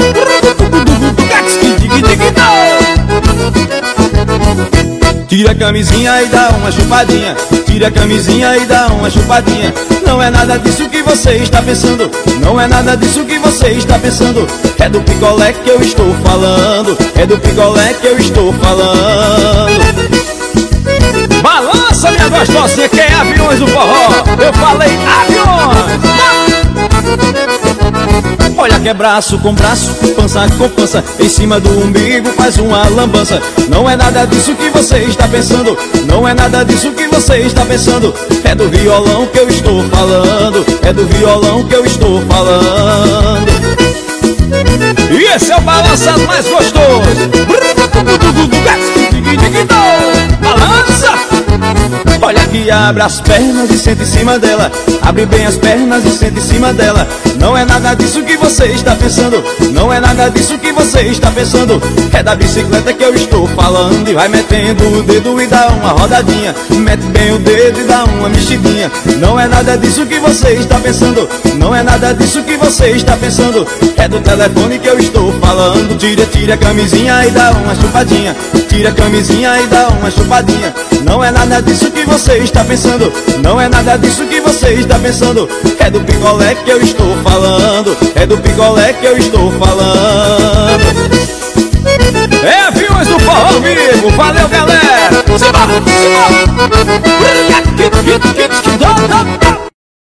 Tira a camisinha e dá uma chupadinha. Tira a camisinha e dá uma chupadinha. Não é nada disso que você está pensando. Não é nada disso que você está pensando. É do picolé que eu estou falando. É do picolé que eu estou falando. Balança minha gostosinha que é aviões do forró? Eu falei aviões Olha que é braço com braço, pança com pança Em cima do umbigo faz uma lambança Não é nada disso que você está pensando Não é nada disso que você está pensando É do violão que eu estou falando É do violão que eu estou falando E esse é o balançado mais gostoso Balança! Olha que abre as pernas e senta em cima dela. Abre bem as pernas e senta em cima dela. Não é nada disso que você está pensando. Não é nada disso que você está pensando. É da bicicleta que eu estou falando. E vai metendo o dedo e dá uma rodadinha. Mete bem o dedo e dá uma mexidinha. Não é nada disso que você está pensando. Não é nada disso que você está pensando. É do telefone que eu estou falando. Tira, tira a camisinha e dá uma chupadinha. Tira a camisinha e dá uma chupadinha. Não é nada disso que você está pensando. Não é nada disso que você está pensando. É do picolé que eu estou falando. É do picolé que eu estou falando. É aviões do forró vivo. Valeu, galera. Simbora, simbora.